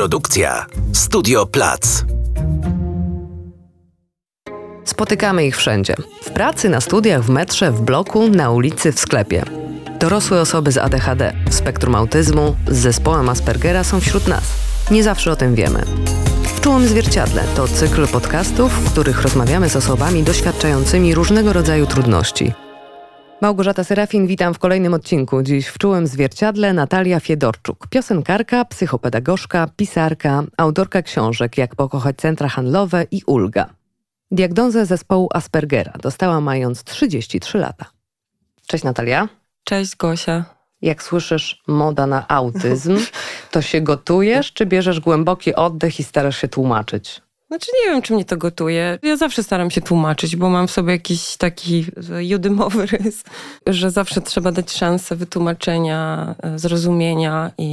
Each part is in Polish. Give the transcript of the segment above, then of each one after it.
Produkcja Studio Plac. Spotykamy ich wszędzie. W pracy, na studiach, w metrze, w bloku, na ulicy, w sklepie. Dorosłe osoby z ADHD, spektrum autyzmu, z zespołem Aspergera są wśród nas. Nie zawsze o tym wiemy. W Czułym Zwierciadle to cykl podcastów, w których rozmawiamy z osobami doświadczającymi różnego rodzaju trudności. Małgorzata Serafin, witam w kolejnym odcinku. Dziś w Czułym Zwierciadle Natalia Fiedorczuk, piosenkarka, psychopedagożka, pisarka, autorka książek Jak pokochać centra handlowe i Ulga. Diagnozę zespołu Aspergera dostała mając 33 lata. Cześć Natalia. Cześć Gosia. Jak słyszysz moda na autyzm, to się gotujesz, czy bierzesz głęboki oddech i starasz się tłumaczyć? Znaczy nie wiem, czy mnie to gotuje. Ja zawsze staram się tłumaczyć, bo mam w sobie jakiś taki judymowy rys, że zawsze trzeba dać szansę wytłumaczenia, zrozumienia i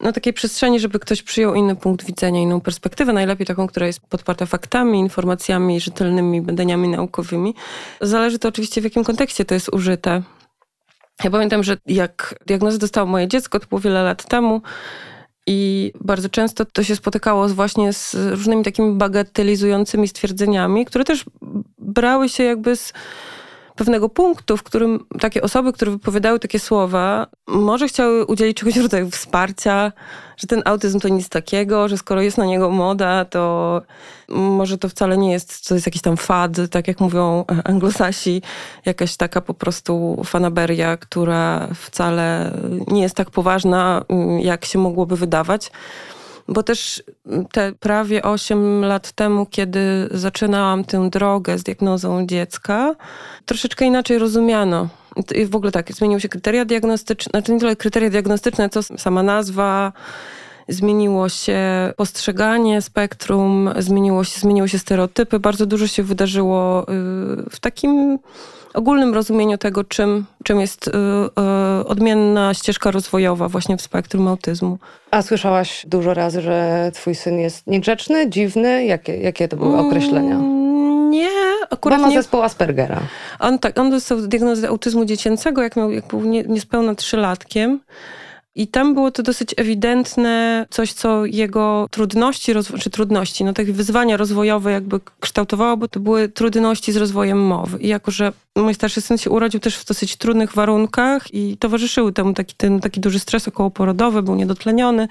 no, takiej przestrzeni, żeby ktoś przyjął inny punkt widzenia, inną perspektywę, najlepiej taką, która jest podparta faktami, informacjami, rzetelnymi badaniami naukowymi. Zależy to oczywiście w jakim kontekście to jest użyte. Ja pamiętam, że jak diagnozę dostało moje dziecko, to było wiele lat temu, i bardzo często to się spotykało właśnie z różnymi takimi bagatelizującymi stwierdzeniami, które też brały się jakby z pewnego punktu, w którym takie osoby, które wypowiadały takie słowa, może chciały udzielić czegoś rodzaju wsparcia, że ten autyzm to nic takiego, że skoro jest na niego moda, to może to wcale nie jest, to jest jakiś tam fad, tak jak mówią anglosasi, jakaś taka po prostu fanaberia, która wcale nie jest tak poważna, jak się mogłoby wydawać bo też te prawie 8 lat temu, kiedy zaczynałam tę drogę z diagnozą dziecka, troszeczkę inaczej rozumiano. I w ogóle tak, zmieniły się kryteria diagnostyczne, znaczy nie tyle kryteria diagnostyczne, co sama nazwa, zmieniło się postrzeganie spektrum, zmieniło się, zmieniły się stereotypy. Bardzo dużo się wydarzyło y, w takim ogólnym rozumieniu tego, czym, czym jest y, y, odmienna ścieżka rozwojowa właśnie w spektrum autyzmu. A słyszałaś dużo razy, że twój syn jest niegrzeczny, dziwny? Jakie, jakie to były określenia? Mm, nie, akurat Bo ma nie. zespół Aspergera. On tak, on dostał diagnozę autyzmu dziecięcego, jak, miał, jak był nie, niespełna trzylatkiem. I tam było to dosyć ewidentne, coś, co jego trudności, czy trudności, no takie wyzwania rozwojowe jakby kształtowało, bo to były trudności z rozwojem mowy. I jako, że mój starszy syn się urodził też w dosyć trudnych warunkach i towarzyszyły temu taki, ten, taki duży stres okołoporodowy, był niedotleniony,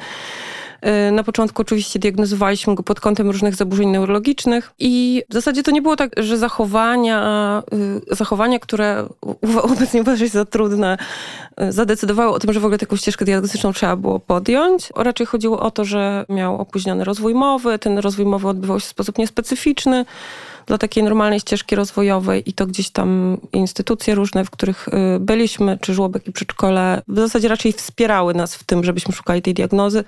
na początku oczywiście diagnozowaliśmy go pod kątem różnych zaburzeń neurologicznych i w zasadzie to nie było tak, że zachowania, y, zachowania które obecnie uważa się za trudne, y, zadecydowały o tym, że w ogóle taką ścieżkę diagnostyczną trzeba było podjąć. Raczej chodziło o to, że miał opóźniony rozwój mowy, ten rozwój mowy odbywał się w sposób niespecyficzny dla takiej normalnej ścieżki rozwojowej i to gdzieś tam instytucje różne, w których byliśmy, czy żłobek i przedszkole, w zasadzie raczej wspierały nas w tym, żebyśmy szukali tej diagnozy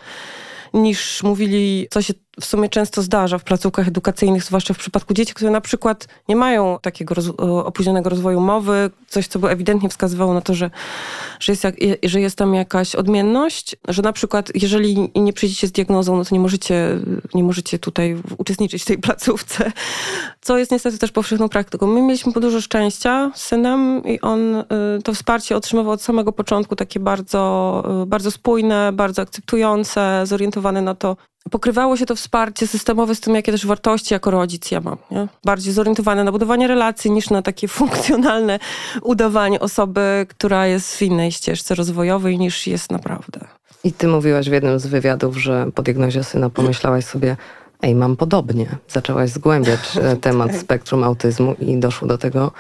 niż mówili, co się w sumie często zdarza w placówkach edukacyjnych, zwłaszcza w przypadku dzieci, które na przykład nie mają takiego roz, opóźnionego rozwoju mowy, coś, co by ewidentnie wskazywało na to, że, że, jest jak, że jest tam jakaś odmienność, że na przykład jeżeli nie przyjdziecie z diagnozą, no to nie możecie, nie możecie tutaj uczestniczyć w tej placówce, co jest niestety też powszechną praktyką. My mieliśmy dużo szczęścia z synem i on y, to wsparcie otrzymywał od samego początku takie bardzo, y, bardzo spójne, bardzo akceptujące, zorientowane na to, pokrywało się to wsparcie systemowe z tym, jakie też wartości jako rodzic ja mam. Nie? Bardziej zorientowane na budowanie relacji niż na takie funkcjonalne udawanie osoby, która jest w innej ścieżce rozwojowej niż jest naprawdę. I ty mówiłaś w jednym z wywiadów, że po diagnozie syna pomyślałaś sobie, ej, mam podobnie. Zaczęłaś zgłębiać e, temat tak. spektrum autyzmu i doszło do tego,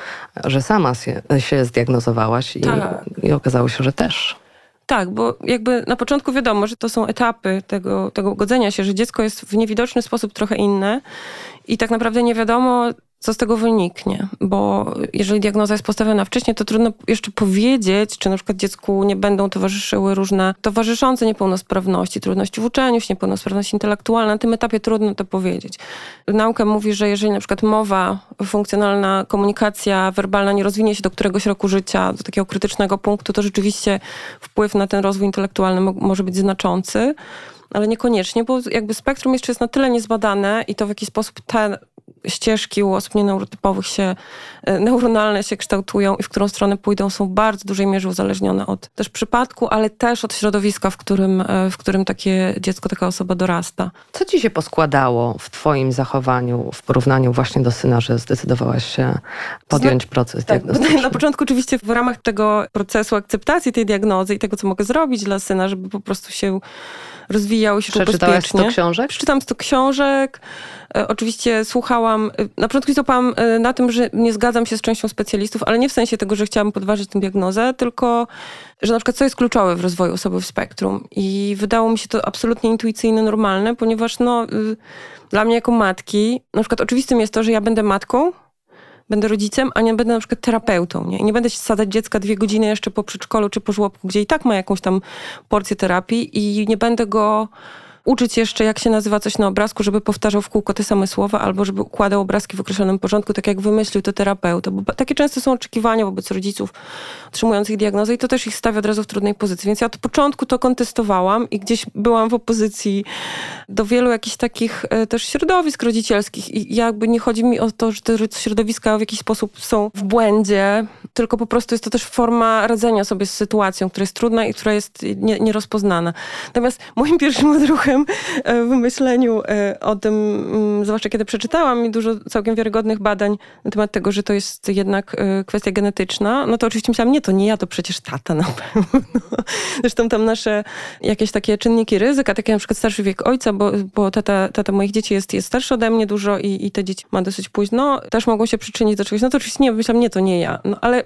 że sama się, się zdiagnozowałaś i, tak. i okazało się, że też. Tak, bo jakby na początku wiadomo, że to są etapy tego, tego godzenia się, że dziecko jest w niewidoczny sposób trochę inne i tak naprawdę nie wiadomo, co z tego wyniknie, bo jeżeli diagnoza jest postawiona wcześniej, to trudno jeszcze powiedzieć, czy na przykład dziecku nie będą towarzyszyły różne towarzyszące niepełnosprawności, trudności w uczeniu się, niepełnosprawności intelektualne. Na tym etapie trudno to powiedzieć. Nauka mówi, że jeżeli na przykład mowa, funkcjonalna komunikacja werbalna nie rozwinie się do któregoś roku życia, do takiego krytycznego punktu, to rzeczywiście wpływ na ten rozwój intelektualny może być znaczący ale niekoniecznie, bo jakby spektrum jeszcze jest na tyle niezbadane i to w jaki sposób te ścieżki u osób nieneurotypowych się, e, neuronalne się kształtują i w którą stronę pójdą, są w bardzo dużej mierze uzależnione od też przypadku, ale też od środowiska, w którym, e, w którym takie dziecko, taka osoba dorasta. Co ci się poskładało w twoim zachowaniu w porównaniu właśnie do syna, że zdecydowałaś się podjąć proces tak, diagnostyczny? Na początku oczywiście w ramach tego procesu akceptacji tej diagnozy i tego, co mogę zrobić dla syna, żeby po prostu się rozwijał się Przeczytałaś bezpiecznie. 100 książek? Przeczytam 100 książek. E, oczywiście słuchałam, e, na początku złapałam e, na tym, że nie zgadzam się z częścią specjalistów, ale nie w sensie tego, że chciałam podważyć tę diagnozę, tylko że na przykład co jest kluczowe w rozwoju osoby w spektrum. I wydało mi się to absolutnie intuicyjne, normalne, ponieważ no, y, dla mnie jako matki, na przykład oczywistym jest to, że ja będę matką, będę rodzicem, a nie będę na przykład terapeutą. Nie? I nie będę się sadzać dziecka dwie godziny jeszcze po przedszkolu czy po żłobku, gdzie i tak ma jakąś tam porcję terapii i nie będę go uczyć jeszcze, jak się nazywa coś na obrazku, żeby powtarzał w kółko te same słowa, albo żeby układał obrazki w określonym porządku, tak jak wymyślił to terapeuta. Bo takie często są oczekiwania wobec rodziców otrzymujących diagnozę i to też ich stawia od razu w trudnej pozycji. Więc ja od początku to kontestowałam i gdzieś byłam w opozycji do wielu jakichś takich e, też środowisk rodzicielskich i jakby nie chodzi mi o to, że te środowiska w jakiś sposób są w błędzie, tylko po prostu jest to też forma radzenia sobie z sytuacją, która jest trudna i która jest nie, nierozpoznana. Natomiast moim pierwszym odruchem E, w myśleniu e, o tym, mm, zwłaszcza kiedy przeczytałam i dużo całkiem wiarygodnych badań na temat tego, że to jest jednak e, kwestia genetyczna, no to oczywiście myślałam, nie, to nie ja, to przecież tata na pewno. Zresztą tam nasze jakieś takie czynniki ryzyka, takie na przykład starszy wiek ojca, bo, bo tata, tata moich dzieci jest, jest starszy ode mnie dużo i, i te dzieci ma dosyć późno, też mogą się przyczynić do czegoś. No to oczywiście nie, myślałam, nie, to nie ja. No ale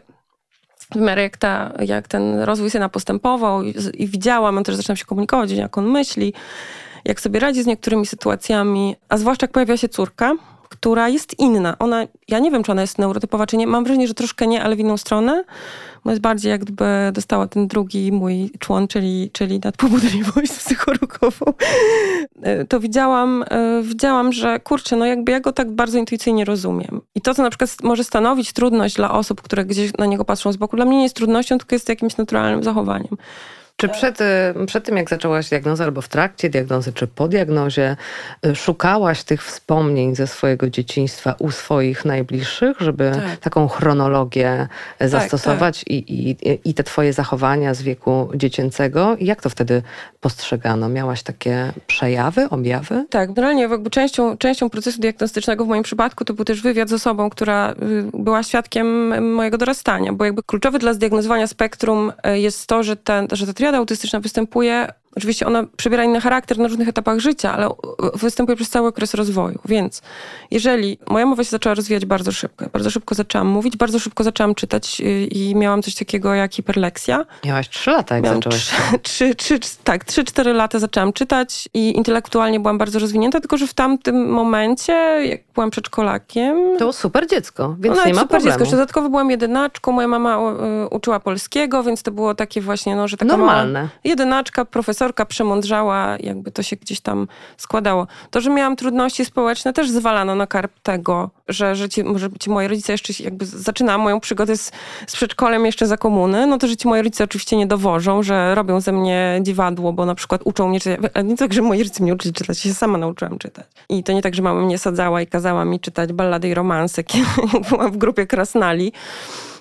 w miarę jak, ta, jak ten rozwój syna postępował i, i widziałam, on też zaczynam się komunikować, jak on myśli, jak sobie radzi z niektórymi sytuacjami, a zwłaszcza jak pojawia się córka, która jest inna. Ona, ja nie wiem, czy ona jest neurotypowa, czy nie. Mam wrażenie, że troszkę nie, ale w inną stronę. Bo jest bardziej jak gdyby dostała ten drugi mój człon, czyli, czyli nadpobudliwość psychoruchową. E, to widziałam, e, widziałam, że kurczę, no jakby ja go tak bardzo intuicyjnie rozumiem. I to, co na przykład może stanowić trudność dla osób, które gdzieś na niego patrzą z boku, dla mnie nie jest trudnością, tylko jest jakimś naturalnym zachowaniem. Czy przed, y, przed tym, jak zaczęłaś diagnozę, albo w trakcie diagnozy, czy po diagnozie, y, szukałaś tych wspomnień ze swojego dzieciństwa u swoich najbliższych, żeby tak. taką chronologię tak, zastosować tak. I, i, i te twoje zachowania z wieku dziecięcego? Jak to wtedy postrzegano? Miałaś takie przejawy, objawy? Tak, generalnie jakby częścią, częścią procesu diagnostycznego w moim przypadku to był też wywiad z osobą, która y, była świadkiem mojego dorastania, bo jakby kluczowe dla zdiagnozowania spektrum jest to, że, ten, że ta triada autystyczna występuje Oczywiście ona przybiera inny charakter na różnych etapach życia, ale występuje przez cały okres rozwoju. Więc jeżeli moja mowa się zaczęła rozwijać bardzo szybko, bardzo szybko zaczęłam mówić, bardzo szybko zaczęłam czytać y, i miałam coś takiego jak hiperleksja. Miałaś trzy lata, jak Miałam zaczęłaś? Trzy, trzy, trzy, tak, trzy, cztery lata zaczęłam czytać i intelektualnie byłam bardzo rozwinięta, tylko że w tamtym momencie, jak byłam przedszkolakiem... To super dziecko, więc no, nie ma super problemu. dziecko. Jeszcze dodatkowo byłam jedynaczką, moja mama uczyła polskiego, więc to było takie właśnie, no, że taka Normalne. jedynaczka, profesor profesorka przemądrzała, jakby to się gdzieś tam składało. To, że miałam trudności społeczne, też zwalano na karp tego, że, że, ci, że ci moi rodzice jeszcze jakby zaczynałam moją przygodę z, z przedszkolem jeszcze za komuny, no to, że ci moi rodzice oczywiście nie dowożą, że robią ze mnie dziwadło, bo na przykład uczą mnie czytać. Nie tak, że moi rodzice mnie uczyli czytać, ja się sama nauczyłam czytać. I to nie tak, że mama mnie sadzała i kazała mi czytać ballady i romanse, kiedy byłam w grupie krasnali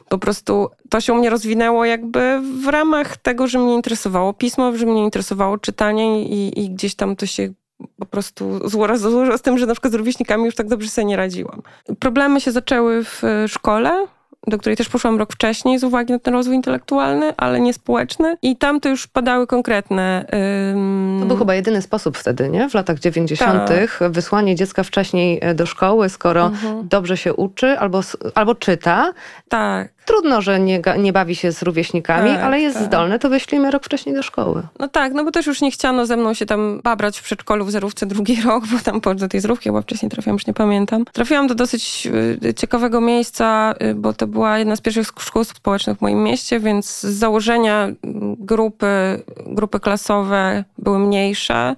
po prostu to się u mnie rozwinęło jakby w ramach tego, że mnie interesowało pismo, że mnie interesowało czytanie i, i gdzieś tam to się po prostu złożyło z tym, że na przykład z rówieśnikami już tak dobrze sobie nie radziłam. Problemy się zaczęły w szkole, do której też poszłam rok wcześniej z uwagi na ten rozwój intelektualny, ale nie społeczny. I tam to już padały konkretne. Ym... To był chyba jedyny sposób wtedy, nie? W latach 90. Tak. wysłanie dziecka wcześniej e, do szkoły, skoro mhm. dobrze się uczy albo, albo czyta. Tak. Trudno, że nie, nie bawi się z rówieśnikami, tak, ale jest tak. zdolny, to wyślijmy rok wcześniej do szkoły. No tak, no bo też już nie chciano ze mną się tam babrać w przedszkolu w zerówce drugi rok, bo tam po do tej zerówki, bo wcześniej trafiłam, już nie pamiętam. Trafiłam do dosyć y, ciekawego miejsca, y, bo to była jedna z pierwszych szkół społecznych w moim mieście, więc z założenia mm, grupy, grupy klasowe były mniejsze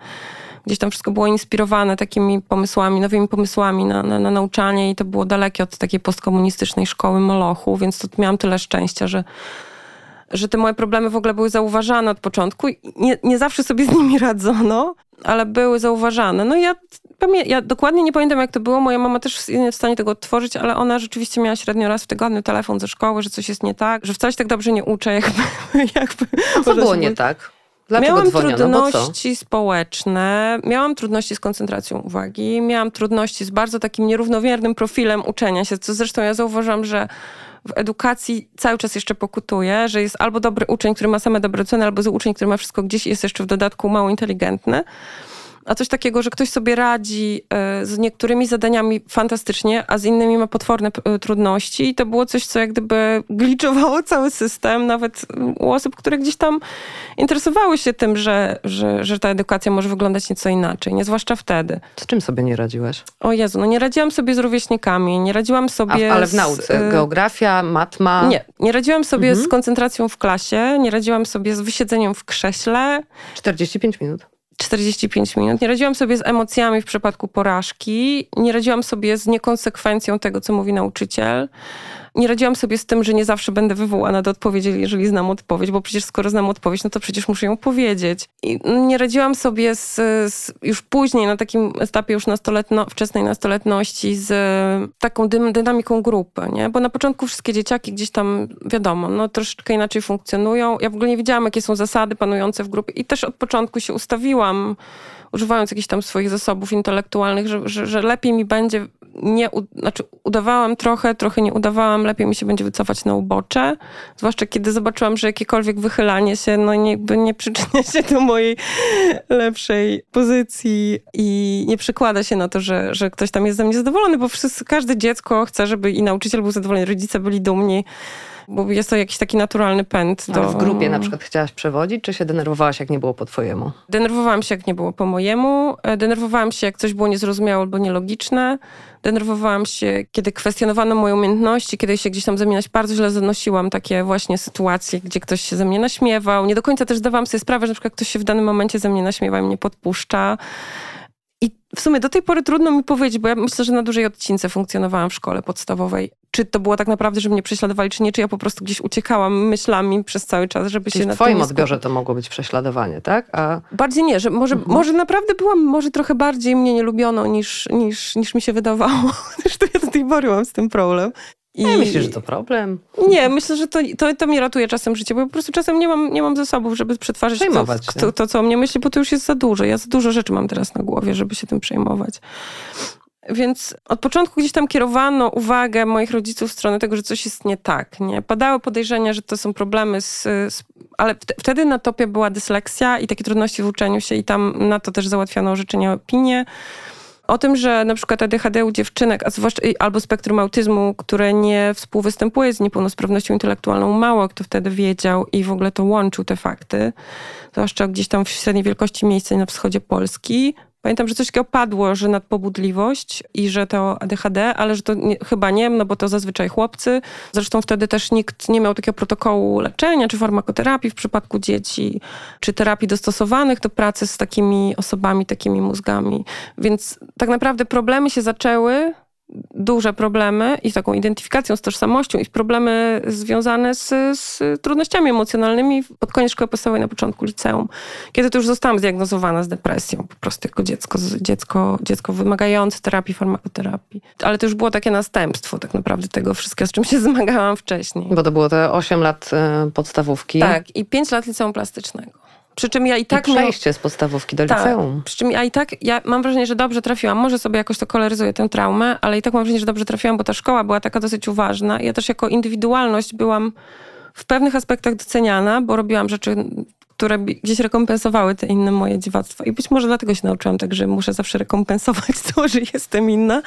gdzieś tam wszystko było inspirowane takimi pomysłami, nowymi pomysłami na, na, na nauczanie i to było dalekie od takiej postkomunistycznej szkoły Molochu, więc tu miałam tyle szczęścia, że że te moje problemy w ogóle były zauważane od początku. Nie, nie zawsze sobie z nimi radzono, ale były zauważane. No i ja, ja dokładnie nie pamiętam, jak to było. Moja mama też nie jest w stanie tego odtworzyć, ale ona rzeczywiście miała średnio raz w tygodniu telefon ze szkoły, że coś jest nie tak, że wcale się tak dobrze nie uczę, jakby... jakby co było nie tak? Dlaczego miałam dzwoniono? trudności społeczne, miałam trudności z koncentracją uwagi, miałam trudności z bardzo takim nierównomiernym profilem uczenia się, co zresztą ja zauważam, że w edukacji cały czas jeszcze pokutuje, że jest albo dobry uczeń, który ma same dobre ceny, albo zły uczeń, który ma wszystko gdzieś i jest jeszcze w dodatku mało inteligentny a coś takiego, że ktoś sobie radzi e, z niektórymi zadaniami fantastycznie, a z innymi ma potworne e, trudności. I to było coś, co jak gdyby gliczowało cały system, nawet u osób, które gdzieś tam interesowały się tym, że, że, że ta edukacja może wyglądać nieco inaczej, nie zwłaszcza wtedy. Z czym sobie nie radziłaś? O Jezu, no nie radziłam sobie z rówieśnikami, nie radziłam sobie... A, ale w nauce? Z, Geografia, matma? Nie, nie radziłam sobie mhm. z koncentracją w klasie, nie radziłam sobie z wysiedzeniem w krześle. 45 minut. 45 minut. Nie radziłam sobie z emocjami w przypadku porażki, nie radziłam sobie z niekonsekwencją tego, co mówi nauczyciel nie radziłam sobie z tym, że nie zawsze będę wywołana do odpowiedzi, jeżeli znam odpowiedź, bo przecież skoro znam odpowiedź, no to przecież muszę ją powiedzieć. I nie radziłam sobie z, z już później, na takim etapie już nastoletno, wczesnej nastoletności, z taką dynamiką grupy, nie? Bo na początku wszystkie dzieciaki gdzieś tam, wiadomo, no troszeczkę inaczej funkcjonują. Ja w ogóle nie wiedziałam, jakie są zasady panujące w grupie i też od początku się ustawiłam używając jakichś tam swoich zasobów intelektualnych, że, że, że lepiej mi będzie nie, znaczy udawałam trochę, trochę nie udawałam, lepiej mi się będzie wycofać na ubocze. Zwłaszcza kiedy zobaczyłam, że jakiekolwiek wychylanie się, no nie, nie przyczynia się do mojej lepszej pozycji i nie przekłada się na to, że, że ktoś tam jest ze mnie zadowolony, bo wszyscy, każde dziecko chce, żeby i nauczyciel był zadowolony, rodzice byli dumni bo jest to jakiś taki naturalny pęd. Do... w grupie na przykład chciałaś przewodzić, czy się denerwowałaś, jak nie było po twojemu? Denerwowałam się, jak nie było po mojemu. E, denerwowałam się, jak coś było niezrozumiałe albo nielogiczne. Denerwowałam się, kiedy kwestionowano moje umiejętności, kiedy się gdzieś tam ze mnie bardzo źle zanosiłam takie właśnie sytuacje, gdzie ktoś się ze mnie naśmiewał. Nie do końca też zdawałam sobie sprawę, że na przykład ktoś się w danym momencie ze mnie naśmiewa i mnie podpuszcza. I w sumie do tej pory trudno mi powiedzieć, bo ja myślę, że na dużej odcince funkcjonowałam w szkole podstawowej. Czy to było tak naprawdę, żeby mnie prześladowali, czy nie, czy ja po prostu gdzieś uciekałam myślami przez cały czas, żeby Czyli się na W twoim odbiorze to mogło być prześladowanie, tak? A... Bardziej nie, że może, mhm. może naprawdę byłam może trochę bardziej mnie nie lubiono niż, niż, niż mi się wydawało. Zresztą ja do tej pory mam z tym problem. I... Ja myślę, że to problem. Nie, myślę, że to, to, to mnie ratuje czasem życie, bo po prostu czasem nie mam, nie mam zasobów, żeby przetwarzać to, to, to, co o mnie myśli, bo to już jest za dużo. Ja za dużo rzeczy mam teraz na głowie, żeby się tym przejmować. Więc od początku gdzieś tam kierowano uwagę moich rodziców w stronę tego, że coś jest nie tak. Nie? Padały podejrzenia, że to są problemy z... z ale wtedy na topie była dysleksja i takie trudności w uczeniu się i tam na to też załatwiano orzeczenia opinie o tym, że na przykład ADHD u dziewczynek, a zwłaszcza albo spektrum autyzmu, które nie współwystępuje z niepełnosprawnością intelektualną, mało kto wtedy wiedział i w ogóle to łączył te fakty, zwłaszcza gdzieś tam w średniej wielkości miejsca na wschodzie Polski, Pamiętam, że coś takiego padło, że nadpobudliwość i że to ADHD, ale że to nie, chyba nie, no bo to zazwyczaj chłopcy. Zresztą wtedy też nikt nie miał takiego protokołu leczenia czy farmakoterapii w przypadku dzieci, czy terapii dostosowanych do pracy z takimi osobami, takimi mózgami. Więc tak naprawdę problemy się zaczęły duże problemy i z taką identyfikacją, z tożsamością i problemy związane z, z, trudnościami emocjonalnymi pod koniec szkoły podstawowej, na początku liceum. Kiedy to już zostałam zdiagnozowana z depresją, po prostu jako dziecko, dziecko, dziecko wymagające terapii, farmakoterapii. Ale to już było takie następstwo tak naprawdę tego wszystkiego, z czym się zmagałam wcześniej. Bo to było te 8 lat y, podstawówki. Tak, i 5 lat liceum plastycznego. Przy czym ja i tak. I przejście z podstawówki do tak, liceum. Przy czym ja i tak, ja mam wrażenie, że dobrze trafiłam. Może sobie jakoś to koloryzuję tę traumę, ale i tak mam wrażenie, że dobrze trafiłam, bo ta szkoła była taka dosyć uważna. Ja też jako indywidualność byłam w pewnych aspektach doceniana, bo robiłam rzeczy, które gdzieś rekompensowały te inne moje dziwactwa. I być może dlatego się nauczyłam tak, że muszę zawsze rekompensować to, że jestem inna.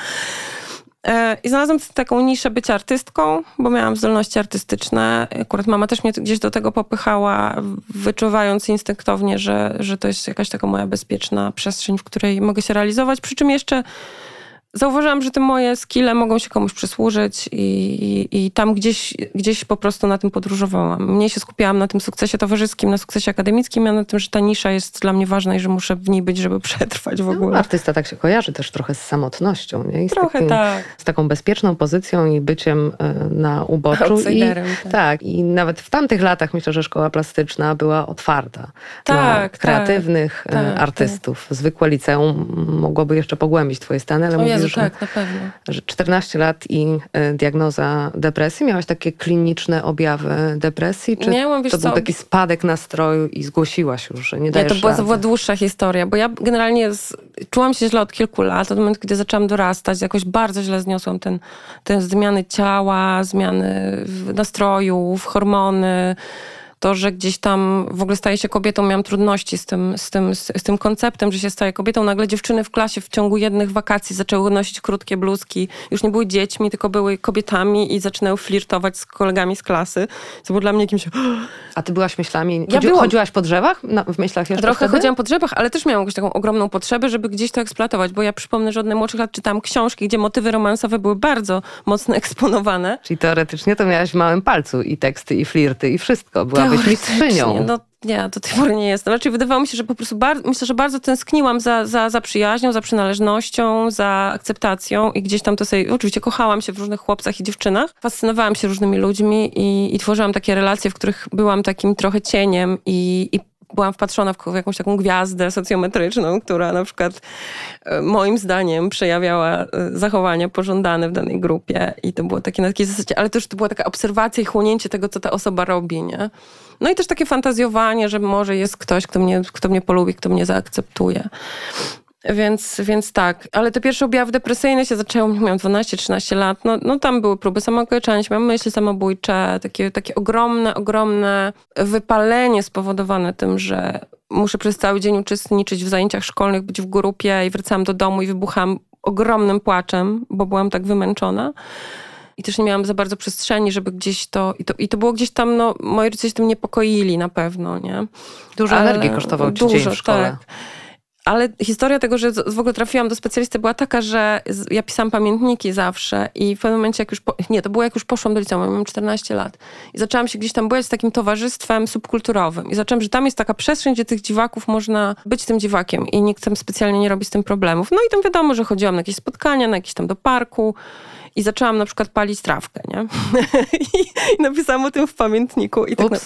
E, I znalazłam taką niszę bycia artystką, bo miałam zdolności artystyczne. Akurat mama też mnie gdzieś do tego popychała, wyczuwając instynktownie, że, że to jest jakaś taka moja bezpieczna przestrzeń, w której mogę się realizować. Przy czym jeszcze zauważyłam, że te moje skille mogą się komuś przysłużyć i, i, i, tam gdzieś, gdzieś po prostu na tym podróżowałam. Mniej się skupiałam na tym sukcesie towarzyskim, na sukcesie akademickim, a na tym, że ta nisza jest dla mnie ważna i że muszę w niej być, żeby przetrwać w no, ogóle. No, artysta tak się kojarzy też trochę z samotnością, nie? I z trochę takim, tak. Z taką bezpieczną pozycją i byciem e, na uboczu. I, tak. tak. I nawet w tamtych latach myślę, że szkoła plastyczna była otwarta tak, dla tak. kreatywnych e, tak, artystów. Zwykłe liceum mogłoby jeszcze pogłębić twoje stany, ale mówisz, że, tak, na pewno. że 14 lat i y, diagnoza depresji. Miałaś takie kliniczne objawy depresji? Czy Miałam, to był taki spadek nastroju i zgłosiłaś już, że nie dajesz Nie, to była, to była dłuższa historia, bo ja generalnie z, czułam się źle od kilku lat. Od momentu, kiedy zaczęłam dorastać, jakoś bardzo źle zniosłam ten, ten zmiany ciała, zmiany nastrojów, hormony to, że gdzieś tam w ogóle staje się kobietą, miałam trudności z tym, z tym, z, z, tym konceptem, że się staje kobietą. Nagle dziewczyny w klasie w ciągu jednych wakacji zaczęły nosić krótkie bluzki. Już nie były dziećmi, tylko były kobietami i zaczynały flirtować z kolegami z klasy. Co było dla mnie jakimś... A ty byłaś myślami... Ja byłam... Chodziłaś po drzewach? Na, w myślach jeszcze Trochę wtedy? chodziłam po drzewach, ale też miałam jakąś taką ogromną potrzebę, żeby gdzieś to eksploatować, bo ja przypomnę, że od najmłodszych lat czytałam książki, gdzie motywy romansowe były bardzo mocno eksponowane. Czyli teoretycznie to miałaś w małym palcu i teksty, i flirty, i wszystko. Byłabyś mistrzynią. No, nie, do tej pory nie jestem. Raczej wydawało mi się, że po prostu bardzo, myślę, że bardzo tęskniłam za, za, za przyjaźnią, za przynależnością, za akceptacją i gdzieś tam to sobie, oczywiście kochałam się w różnych chłopcach i dziewczynach, fascynowałam się różnymi ludźmi i, i tworzyłam takie relacje, w których byłam takim trochę cieniem i, i byłam wpatrzona w jakąś taką gwiazdę socjometryczną, która na przykład e, moim zdaniem przejawiała e, zachowania pożądane w danej grupie i to było takie na takiej zasadzie, ale też to była taka obserwacja i chłonięcie tego, co ta osoba robi, nie? No i też takie fantazjowanie, że może jest ktoś, kto mnie, kto mnie polubi, kto mnie zaakceptuje. Więc, więc tak, ale te pierwsze objawy depresyjne się zaczęły, miałam 12-13 lat, no, no tam były próby samookaleczania miałam myśli samobójcze, takie, takie ogromne, ogromne wypalenie spowodowane tym, że muszę przez cały dzień uczestniczyć w zajęciach szkolnych, być w grupie i wracałam do domu i wybucham ogromnym płaczem, bo byłam tak wymęczona. I też nie miałam za bardzo przestrzeni, żeby gdzieś to... I to, i to było gdzieś tam, no, moi rodzice się tym niepokoili na pewno, nie? Dużo Ale, energii kosztował ci dużo, dzień w szkole. Tak. Ale historia tego, że w ogóle trafiłam do specjalisty była taka, że ja pisałam pamiętniki zawsze i w pewnym momencie jak już, po, nie, to było jak już poszłam do liceum, miałam 14 lat. I zaczęłam się gdzieś tam bujać z takim towarzystwem subkulturowym. I zaczęłam, że tam jest taka przestrzeń, gdzie tych dziwaków można być tym dziwakiem i nikt tam specjalnie nie robi z tym problemów. No i tam wiadomo, że chodziłam na jakieś spotkania, na jakieś tam do parku, i zaczęłam na przykład palić trawkę, nie? I napisałam o tym w pamiętniku. I tak na,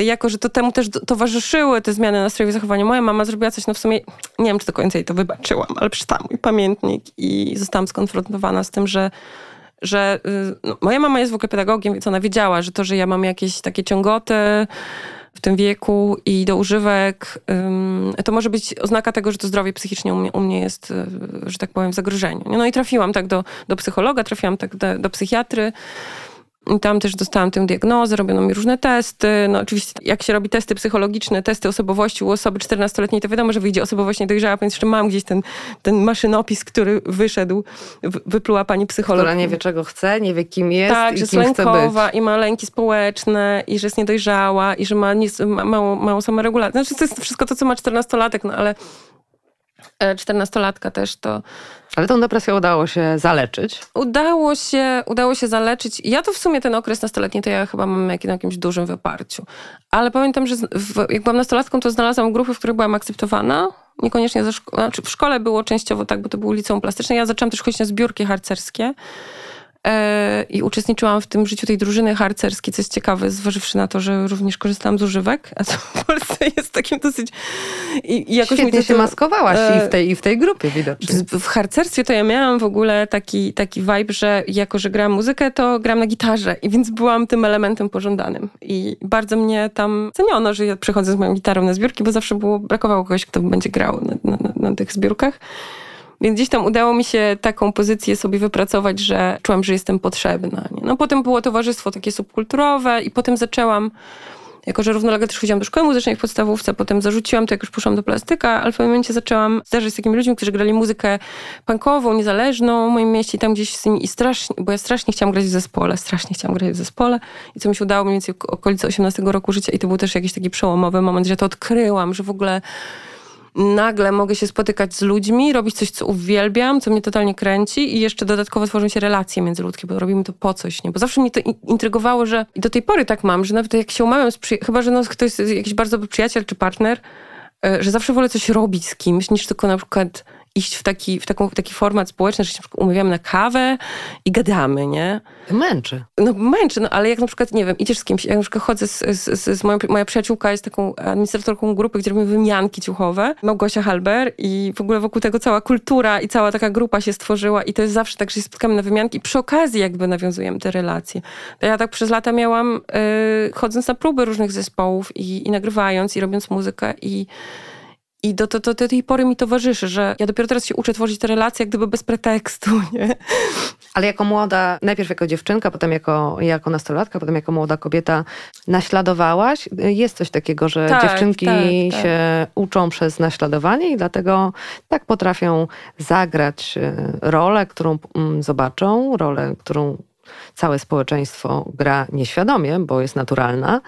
jako, że to temu też towarzyszyły te zmiany nastroju i zachowania. Moja mama zrobiła coś, no w sumie nie wiem, czy do końca jej to wybaczyłam, ale przeczytałam mój pamiętnik i zostałam skonfrontowana z tym, że że y, no, moja mama jest w ogóle pedagogiem, więc ona wiedziała, że to, że ja mam jakieś takie ciągoty, w tym wieku i do używek, to może być oznaka tego, że to zdrowie psychicznie u mnie, u mnie jest, y, że tak powiem, w zagrożeniu. No i trafiłam tak do, do psychologa, trafiłam tak do, do psychiatry. I tam też dostałam tę diagnozę, robiono mi różne testy. No oczywiście, jak się robi testy psychologiczne, testy osobowości u osoby 14-letniej, to wiadomo, że wyjdzie osobowość niedojrzała, więc jeszcze mam gdzieś ten, ten maszynopis, który wyszedł, wypluła pani psycholog. Która nie wie, czego chce, nie wie, kim jest tak, i że jest kim lękowa i ma lęki społeczne i że jest niedojrzała i że ma, ma małą, małą samoregulację. Znaczy, to jest wszystko to, co ma 14-latek, no ale 14-latka e, też to ale tą depresję udało się zaleczyć? Udało się, udało się zaleczyć. Ja to w sumie ten okres nastoletni to ja chyba mam na jakimś dużym wyparciu. Ale pamiętam, że w, jak byłam nastolatką, to znalazłam grupy, w których byłam akceptowana. Niekoniecznie ze szko- znaczy w szkole było częściowo tak, bo to było liceum plastyczne. Ja zaczęłam też chodzić na zbiórki harcerskie. E, i uczestniczyłam w tym życiu tej drużyny harcerskiej, co jest ciekawe, zważywszy na to, że również korzystałam z używek, a co w Polsce jest takim dosyć... I, i jakoś Świetnie mi to, się maskowałaś e, i, w tej, i w tej grupie widocznie. W, harcerstwie to ja miałam w ogóle taki, taki vibe, że jako, że gram muzykę, to gram na gitarze i więc byłam tym elementem pożądanym. I bardzo mnie tam ceniono, że ja przychodzę z moją gitarą na zbiórki, bo zawsze było, brakowało kogoś, kto będzie grał na, na, na, na tych zbiórkach. Więc gdzieś tam udało mi się taką pozycję sobie wypracować, że czułam, że jestem potrzebna. Nie? No potem było towarzystwo takie subkulturowe i potem zaczęłam jako że równolegle też chodziłam do szkoły muzycznej w podstawówce, potem zarzuciłam to, jak już poszłam do plastyka, ale w pewnym momencie zaczęłam zdarzyć z takimi ludźmi, którzy grali muzykę punkową, niezależną w moim mieście i tam gdzieś z nimi i strasznie, bo ja strasznie chciałam grać w zespole, strasznie chciałam grać w zespole i co mi się udało mniej więcej w okolicy 18 roku życia i to był też jakiś taki przełomowy moment, że to odkryłam, że w ogóle nagle mogę się spotykać z ludźmi, robić coś, co uwielbiam, co mnie totalnie kręci i jeszcze dodatkowo tworzą się relacje międzyludzkie, bo robimy to po coś, nie? Bo zawsze mnie to intrygowało, że i do tej pory tak mam, że nawet jak się umawiam z chyba, że no, ktoś jest jakiś bardzo dobry przyjaciel czy partner, e, że zawsze wolę coś robić z kimś, niż tylko na przykład iść w taki, w taką, w taki format społeczny, że się umawiamy na kawę i gadamy, nie? Męczy. No męczy, no ale jak na przykład, nie wiem, idziesz z kimś, ja na przykład chodzę z, z, z, z moją, moja przyjaciółka jest taką administratorką grupy, gdzie robimy wymianki ciuchowe, Małgosia Halber i w ogóle wokół tego cała kultura i cała taka grupa się stworzyła i to jest zawsze tak, że się spotkamy na wymianki i przy okazji jakby nawiązujemy te relacje. To ja tak przez lata miałam, yy, chodząc na próby różnych zespołów i, i nagrywając i robiąc muzykę i i do, do, do, tej pory mi towarzyszy, że ja dopiero teraz się uczę tworzyć te relacje jak gdyby bez pretekstu, nie? Ale jako młoda, najpierw jako dziewczynka, potem jako, jako nastolatka, potem jako młoda kobieta naśladowałaś. Jest coś takiego, że Tak, dziewczynki tak, tak. się uczą przez naśladowanie i dlatego tak potrafią zagrać e, rolę, którą mm, zobaczą, rolę, którą całe społeczeństwo gra nieświadomie, bo jest naturalna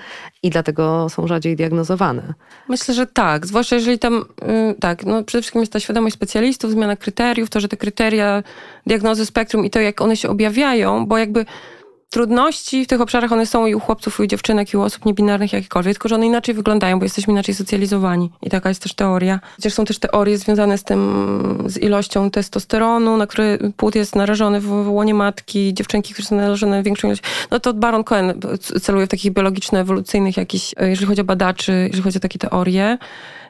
i dlatego są rzadziej diagnozowane. Myślę, że tak. Zwłaszcza jeżeli tam, y, tak, no przede wszystkim jest ta świadomość specjalistów, zmiana kryteriów, to, że te kryteria diagnozy spektrum i to, jak one się objawiają, bo jakby trudności w tych obszarach one są i u chłopców, i u dziewczynek, i u osób niebinarnych, jakikolwiek, tylko że one inaczej wyglądają, bo jesteśmy inaczej socjalizowani. I taka jest też teoria. Chociaż są też teorie związane z tym, z ilością testosteronu, na który płód jest narażony w, w łonie matki, dziewczynki, które są narażone w większą ilość. No to Baron Cohen celuje w takich biologiczno-ewolucyjnych jakichś, e, jeżeli chodzi o badaczy, jeżeli chodzi o takie teorie.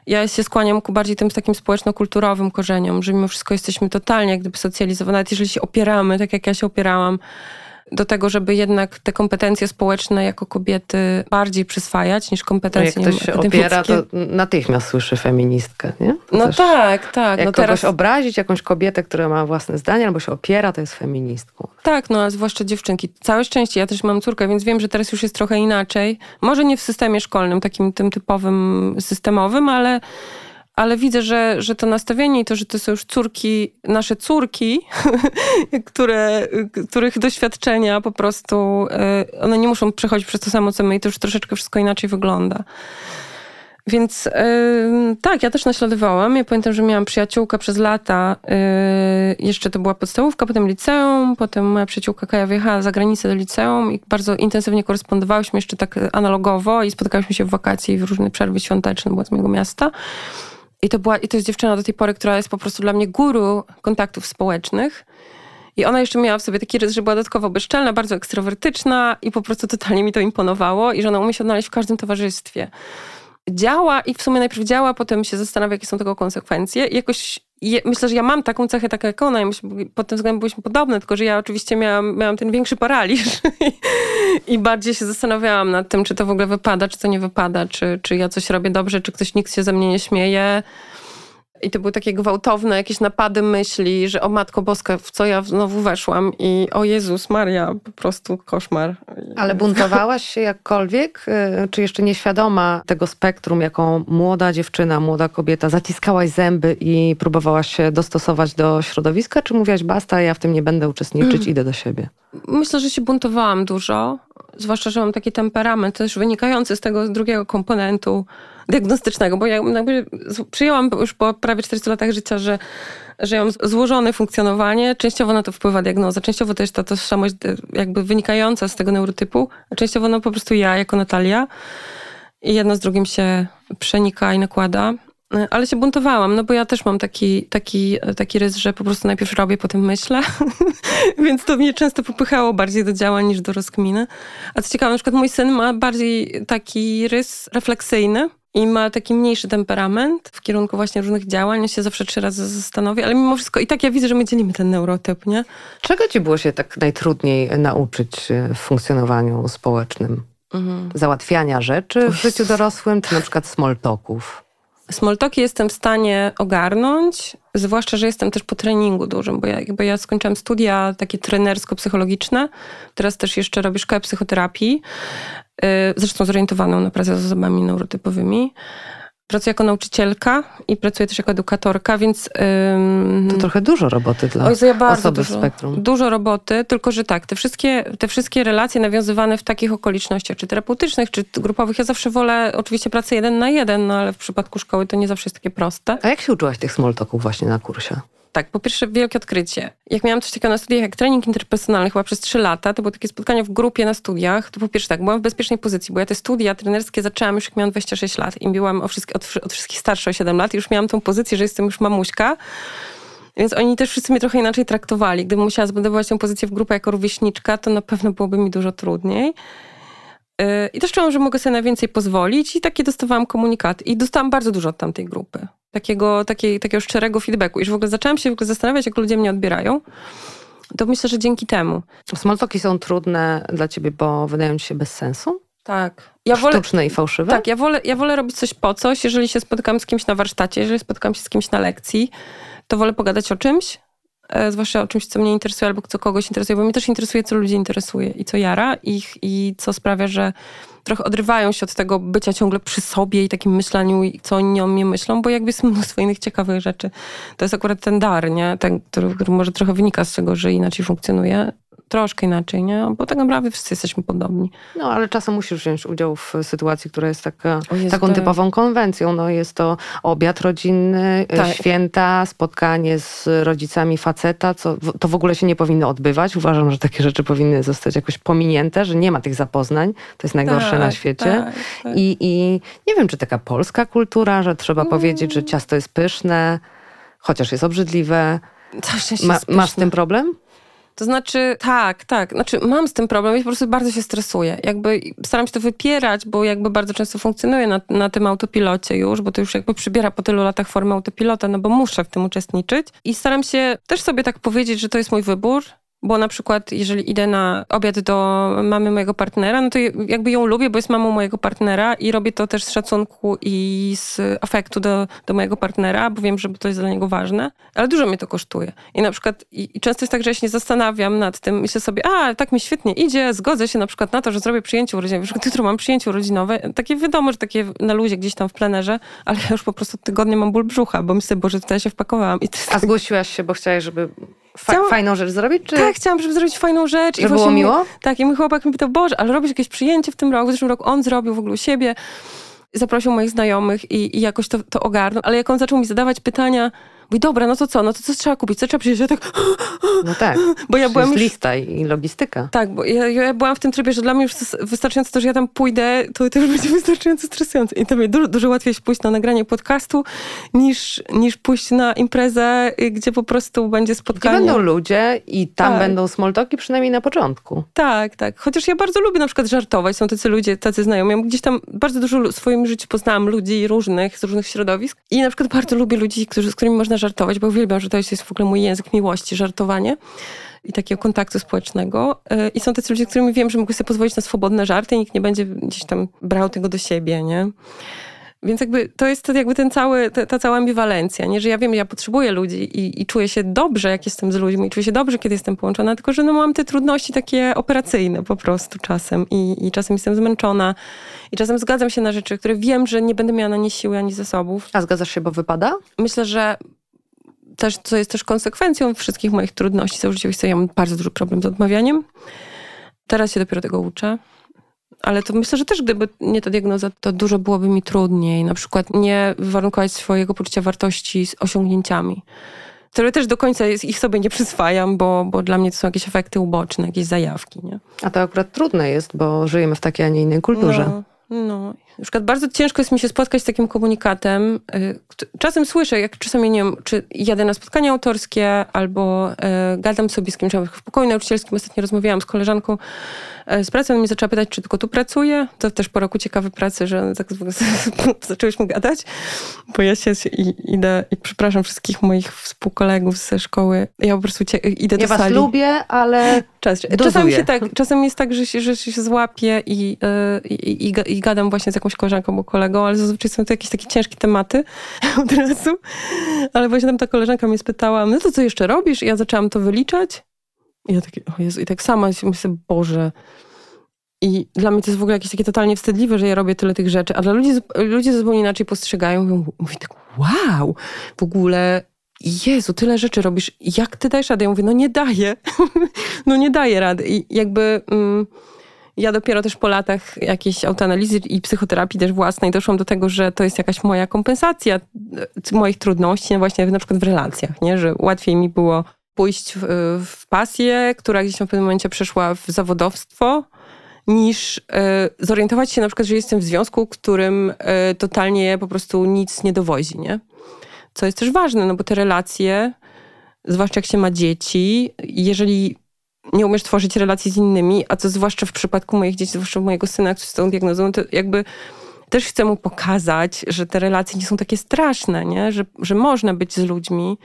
Ja się skłaniam ku bardziej tym takim społeczno-kulturowym korzeniom, że mimo wszystko jesteśmy totalnie jak gdyby socjalizowani, nawet jeżeli się opieramy, tak jak ja się opierałam, do tego, żeby jednak te kompetencje społeczne jako kobiety bardziej przyswajać niż No jak kompetencje ktoś się opiera, to natychmiast słyszy feministkę, nie? To No tak, tak. Jak no kogoś teraz, obrazić, jakąś kobietę, która ma własne zdanie albo się opiera, to jest feministką. tak, no a zwłaszcza dziewczynki. Całe szczęście, ja też mam córkę, więc wiem, że teraz już jest trochę inaczej. Może nie w systemie szkolnym, takim tym typowym systemowym, ale, ale widzę, że, że to nastawienie i to, że to są już córki, nasze córki, które, których doświadczenia po prostu, y, one nie muszą przechodzić przez to samo, co my i to już troszeczkę wszystko inaczej wygląda. Więc y, tak, ja też naśladowałam. Ja pamiętam, że miałam przyjaciółkę przez lata. y, jeszcze to była podstawówka, potem liceum. Potem moja przyjaciółka Kaja wyjechała za granicę do liceum i bardzo intensywnie korespondowałyśmy jeszcze tak analogowo i spotykałyśmy się w wakacje i w różne przerwy świąteczne, była z mojego miasta. I to, była, I to jest dziewczyna do tej pory, która jest po prostu dla mnie guru kontaktów społecznych. I ona jeszcze miała w sobie taki rys, że była dodatkowo bezczelna, bardzo ekstrawertyczna i po prostu totalnie mi to imponowało i że ona umie się odnaleźć w każdym towarzystwie. Działa i w sumie najpierw działa, potem się zastanawia, jakie są tego konsekwencje. I jakoś myślę, że ja mam taką cechę, tak jak ona i myślę, pod tym względem byliśmy podobne, tylko że ja oczywiście miałam, miałam ten większy paraliż i bardziej się zastanawiałam nad tym, czy to w ogóle wypada, czy to nie wypada, czy, czy ja coś robię dobrze, czy ktoś, nikt się ze mnie nie śmieje. I to były takie gwałtowne jakieś napady myśli, że o Matko Boska, w co ja znowu weszłam i o Jezus Maria, po prostu koszmar. Ale buntowałaś się jakkolwiek? y, Czy jeszcze nieświadoma tego spektrum, jako młoda dziewczyna, młoda kobieta, zaciskałaś zęby i próbowałaś się dostosować do środowiska? Czy mówiłaś, basta, ja w tym nie będę uczestniczyć, idę do siebie? Myślę, że się buntowałam dużo, zwłaszcza, że mam taki temperament też wynikający z tego drugiego komponentu diagnostycznego, bo ja jakby przyjęłam już po prawie 40 latach życia, że, że ja mam złożone funkcjonowanie, częściowo na to wpływa diagnoza, częściowo też ta tożsamość e, jakby wynikająca z tego neurotypu, a częściowo no po prostu ja jako Natalia i jedno z drugim się przenika i nakłada. E, Ale się buntowałam, no bo ja też mam taki, taki, taki rys, że po prostu najpierw robię, potem myślę. Więc to mnie często popychało bardziej do działań niż do rozkminy. A co ciekawe, na przykład mój syn ma bardziej taki rys refleksyjny i ma taki mniejszy temperament w kierunku właśnie różnych działań. On się zawsze trzy razy zastanowi, ale mimo wszystko i tak ja widzę, że my dzielimy ten neurotyp, nie? Czego ci było się tak najtrudniej nauczyć y, w funkcjonowaniu społecznym? Załatwiania rzeczy w życiu dorosłym, czy na przykład small talków? Smoltoki jestem w stanie ogarnąć, zwłaszcza, że jestem też po treningu dużym, bo ja, jakby ja skończyłam studia takie trenersko-psychologiczne. Teraz też jeszcze robię szkołę psychoterapii, yy, zresztą zorientowaną na pracę z osobami neurotypowymi. Pracuję jako nauczycielka i pracuję też jako edukatorka, więc... Ym, to trochę dużo roboty dla Oj, ja bardzo osoby dużo, w spektrum. Dużo roboty, tylko że tak, te wszystkie, te wszystkie relacje nawiązywane w takich okolicznościach, czy terapeutycznych, czy grupowych, ja zawsze wolę oczywiście pracę jeden na jeden, no ale w przypadku szkoły to nie zawsze jest takie proste. A jak się uczyłaś tych small talków właśnie na kursie? Tak, po pierwsze wielkie odkrycie. Jak miałam coś takiego na studiach jak trening interpersonalny chyba przez trzy lata, to było takie spotkanie w grupie na studiach, to po pierwsze tak, byłam w bezpiecznej pozycji, bo ja te studia trenerskie zaczęłam już jak miałam 26 lat i byłam od, od, od wszystkich starsza o 7 lat i już miałam tą pozycję, że jestem już mamuśka. Więc oni też wszyscy mnie trochę inaczej traktowali. Gdybym musiała zbudować tę pozycję w grupie jako rówieśniczka, to na pewno byłoby mi dużo trudniej. Yy, I też czułam, że mogę sobie na więcej pozwolić i takie dostawałam komunikaty. I dostałam bardzo dużo od tamtej grupy. Takiego, takiej, takiego szczerego feedbacku. I że w ogóle zaczęłam się w ogóle zastanawiać, jak ludzie mnie odbierają. To myślę, że dzięki temu. Small talki są trudne dla ciebie, bo wydają ci się bez sensu? Tak. Ja wolę, Sztuczne i fałszywe? Tak, ja wolę, ja wolę robić coś po coś. Jeżeli się spotykam z kimś na warsztacie, jeżeli spotykam się z kimś na lekcji, to wolę pogadać o czymś, zwłaszcza o czymś, co mnie interesuje albo co kogoś interesuje, bo mnie też interesuje, co ludzi interesuje i co jara ich i co sprawia, że trochę odrywają się od tego bycia ciągle przy sobie i takim myśleniu, co oni o mnie myślą, bo jakby jest mnóstwo innych ciekawych rzeczy. To jest akurat ten dar, nie? Ten, który, który może trochę wynika z tego, że inaczej funkcjonuje troszkę inaczej, nie? Bo tak naprawdę wszyscy jesteśmy podobni. No, ale czasem musisz wziąć udział w sytuacji, która jest taka, jest taką tak. typową konwencją. No, jest to obiad rodzinny, e, tak. święta, spotkanie z rodzicami faceta, co to w ogóle się nie powinno odbywać. Uważam, że takie rzeczy powinny zostać jakoś pominięte, że nie ma tych zapoznań. To jest najgorsze tak, na świecie. Tak, tak. I, I nie wiem, czy taka polska kultura, że trzeba mm. powiedzieć, że ciasto jest pyszne, chociaż jest obrzydliwe. Ma, masz z tym problem? To znaczy, tak, tak. Znaczy, mam z tym problem i po prostu bardzo się stresuję. Jakby staram się to wypierać, bo jakby bardzo często funkcjonuję na, na tym autopilocie już, bo to już jakby przybiera po tylu latach formę autopilota, no bo muszę w tym uczestniczyć. I staram się też sobie tak powiedzieć, że to jest mój wybór, bo na przykład, jeżeli idę na obiad do mamy mojego partnera, no to jakby ją lubię, bo jest mamą mojego partnera i robię to też z szacunku i z afektu do, do mojego partnera, bo wiem, że to jest dla niego ważne, ale dużo mnie to kosztuje. I na przykład, i, i często jest tak, że ja się nie zastanawiam nad tym, myślę sobie, a tak mi świetnie idzie, zgodzę się na przykład na to, że zrobię przyjęcie urodzinowe. Na przykład jutro mam przyjęcie urodzinowe, takie wiadomo, że takie na luzie gdzieś tam w plenerze, ale ja już po prostu tygodnie mam ból brzucha, bo myślę, Boże, tutaj się wpakowałam. I a zgłosiłaś się, bo chciałaś, żeby Fa chciałam, fajną rzecz zrobić? Czy... Tak, chciałam, żeby zrobić fajną rzecz. Żeby I było miło? tak, i mój chłopak mi pytał, Boże, ale robisz jakieś przyjęcie w tym roku? W zeszłym roku on zrobił w ogóle u siebie. Zaprosił moich znajomych i, i jakoś to, to ogarnął. Ale jak on zaczął mi zadawać pytania, Mówi, dobra, no to co? No to co trzeba kupić? Co trzeba przyjść? Ja tak... No tak. Bo ja byłam już... lista i logistyka. Tak, bo ja, ja byłam w tym trybie, że dla mnie już wystarczająco to, że ja tam pójdę, to, to już będzie wystarczająco stresujące. I to mi dużo, dużo łatwiej jest pójść na nagranie podcastu, niż, niż pójść na imprezę, y, gdzie po prostu będzie spotkanie. Gdzie będą ludzie i tam tak. będą smoltoki przynajmniej na początku. Tak, tak. Chociaż ja bardzo lubię na przykład żartować. Są tacy ludzie, tacy znajomi. Ja gdzieś tam bardzo dużo w swoim życiu poznałam ludzi różnych, z różnych środowisk. I na przykład bardzo lubię ludzi, którzy, z którymi można żartować, bo uwielbiam, że to jest w ogóle mój język miłości, żartowanie i takiego kontaktu społecznego. E, I są tacy ludzie, którym wiem, że mogę sobie pozwolić na swobodne żarty i nikt nie będzie gdzieś tam brał tego do siebie, nie? Więc jakby to jest jakby ten cały, ta, ta cała ambiwalencja, nie? że ja wiem, ja potrzebuję ludzi i, i, czuję się dobrze, jak jestem z ludźmi, i czuję się dobrze, kiedy jestem połączona, tylko że no, mam te trudności takie operacyjne po prostu czasem i, i czasem jestem zmęczona i czasem zgadzam się na rzeczy, które wiem, że nie będę miała na nie siły ani zasobów. A zgadzasz się, bo wypada? Myślę, że też, co jest też konsekwencją wszystkich moich trudności za życie. Ja mam bardzo duży problem z odmawianiem. Teraz się dopiero tego uczę. Ale to myślę, że też gdyby nie ta diagnoza, to dużo byłoby mi trudniej. Na przykład nie warunkować swojego poczucia wartości z osiągnięciami. Które też do końca ich sobie nie przyswajam, bo, bo dla mnie to są jakieś efekty uboczne, jakieś zajawki. Nie? A to akurat trudne jest, bo żyjemy w takiej, a nie innej kulturze. No. No, na przykład bardzo ciężko jest mi się spotkać z takim komunikatem. Y, czasem słyszę, jak czasami nie wiem, czy jadę na spotkanie autorskie, albo y, gadam sobie z kimś w pokoju nauczycielskim. Ostatnio rozmawiałam z koleżanką z e, pracy, on mi zaczęła pytać, czy tylko tu pracuję. To też po roku ciekawy pracy, że tak zaczęłyśmy gadać, bo ja się idę i przepraszam wszystkich moich współkolegów ze szkoły. Ja po prostu idę ja do sali. Ja was lubię, ale Czas. Czasami się tak, czasem jest tak, że się, że się złapię i, i, i, i gadam właśnie z jakąś koleżanką albo kolegą, ale zazwyczaj są to jakieś takie ciężkie tematy od razu. Ale właśnie tam ta koleżanka mnie spytała, no to co jeszcze robisz? I ja zaczęłam to wyliczać. I ja takie, o Jezu, i tak sama myślę, Boże, I dla mnie to jest w ogóle jakieś takie totalnie wstydliwe, że ja robię tyle tych rzeczy, a dla ludzi ludzie zupełnie inaczej postrzegają. Mówią, mówię tak, wow, w ogóle Jezu, tyle rzeczy robisz. Jak ty dajesz radę? Ja mówię, no nie daję. no nie daję rady. I jakby... Mm, ja dopiero też po latach jakiejś autoanalizy i psychoterapii też własnej doszłam do tego, że to jest jakaś moja kompensacja e, moich trudności właśnie na przykład w relacjach, nie? że łatwiej mi było pójść w, w pasję, która gdzieś w pewnym momencie przeszła w zawodowstwo, niż y, zorientować się na przykład, że jestem w związku, którym y, totalnie po prostu nic nie dowozi, nie? Co jest też ważne, no bo te relacje, zwłaszcza jak się ma dzieci, jeżeli nie umiesz tworzyć relacji z innymi, a co zwłaszcza w przypadku moich dzieci, zwłaszcza mojego syna, który z tą diagnozą, to jakby też chcę mu pokazać, że te relacje nie są takie straszne, nie? Że, że można być z ludźmi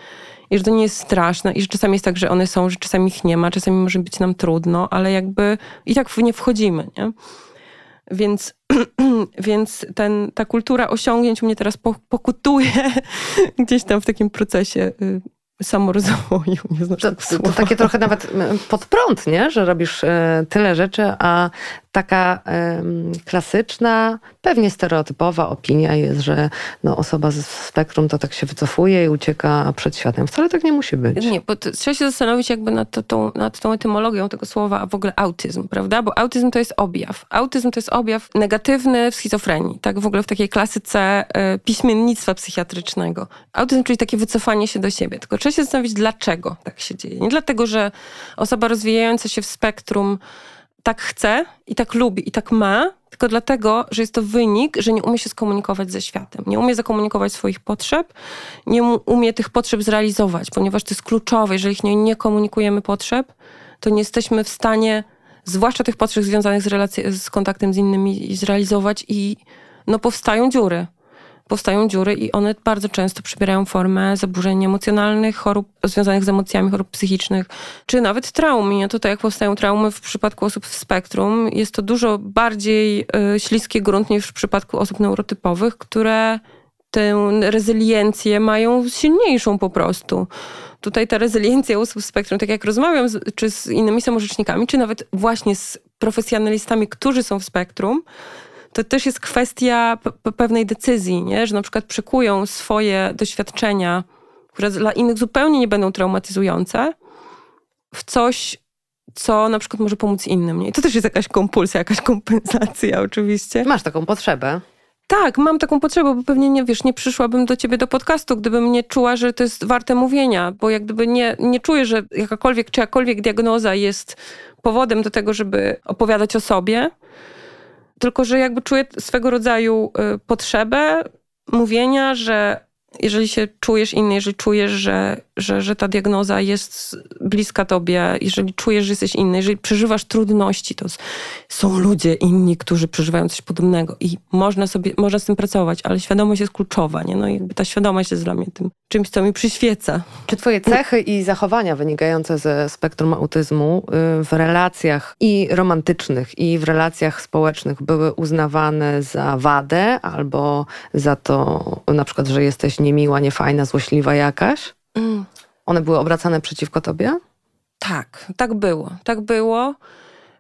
i że to nie jest straszne i że czasami jest tak, że one są, że czasami ich nie ma, czasami może być nam trudno, ale jakby i tak w nie wchodzimy, nie? Więc, więc ten, ta kultura osiągnięć mnie teraz pokutuje gdzieś tam w takim procesie y, samorozwoju. Nie znaczy to, to, takie trochę nawet pod prąd, nie? że robisz e, tyle rzeczy, a taka klasyczna, pewnie stereotypowa opinia jest, że no, osoba z spektrum to tak się wycofuje i ucieka przed światem. Wcale tak nie musi być. Nie, bo trzeba się zastanowić jakby nad, to, tą, nad tą etymologią tego słowa, a w ogóle autyzm, prawda? Bo autyzm to jest objaw. Autyzm to jest objaw negatywny w schizofrenii, tak w ogóle w takiej klasyce y, piśmiennictwa psychiatrycznego. Autyzm, czyli takie wycofanie się do siebie. Tylko trzeba się zastanowić, dlaczego tak się dzieje. Nie dlatego, że osoba rozwijająca się w spektrum tak chce i tak lubi i tak ma, tylko dlatego, że jest to wynik, że nie umie się skomunikować ze światem. Nie umie zakomunikować swoich potrzeb, nie umie tych potrzeb zrealizować, ponieważ to jest kluczowe. Jeżeli nie, nie komunikujemy potrzeb, to nie jesteśmy w stanie, zwłaszcza tych potrzeb związanych z, relacji, z kontaktem z innymi, zrealizować i no, powstają dziury powstają dziury i one bardzo często przybierają formę zaburzeń emocjonalnych, chorób związanych z emocjami, chorób psychicznych, czy nawet traum. I tutaj jak powstają traumy w przypadku osób w spektrum, jest to dużo bardziej y, śliski grunt niż w przypadku osób neurotypowych, które tę rezyliencję mają silniejszą po prostu. Tutaj ta rezyliencja osób w spektrum, tak jak rozmawiam z, czy z innymi samorzecznikami, czy nawet właśnie z profesjonalistami, którzy są w spektrum, to też jest kwestia pewnej decyzji, nie? że na przykład przekują swoje doświadczenia, które dla innych zupełnie nie będą traumatyzujące, w coś, co na przykład może pomóc innym. Nie? I to też jest jakaś kompulsja, jakaś kompensacja oczywiście. Masz taką potrzebę. Tak, mam taką potrzebę, bo pewnie nie wiesz, nie przyszłabym do ciebie do podcastu, gdybym nie czuła, że to jest warte mówienia, bo jak gdyby nie, nie czuję, że jakakolwiek, czy jakakolwiek diagnoza jest powodem do tego, żeby opowiadać o sobie, tylko, że jakby czuję swego rodzaju y, potrzebę mówienia, że jeżeli się czujesz inny, jeżeli czujesz, że, że, że ta diagnoza jest bliska tobie, jeżeli czujesz, że jesteś inny, jeżeli przeżywasz trudności, to są ludzie inni, którzy przeżywają coś podobnego i można sobie, można z tym pracować, ale świadomość jest kluczowa, nie? No jakby ta świadomość jest dla mnie tym czymś, co mi przyświeca. Czy twoje cechy i zachowania wynikające ze spektrum autyzmu y, w relacjach i romantycznych, i w relacjach społecznych były uznawane za wadę albo za to na przykład, że jesteś niemiła, niefajna, złośliwa jakaś? Mm. One były obracane przeciwko tobie? Tak, tak było. Tak było.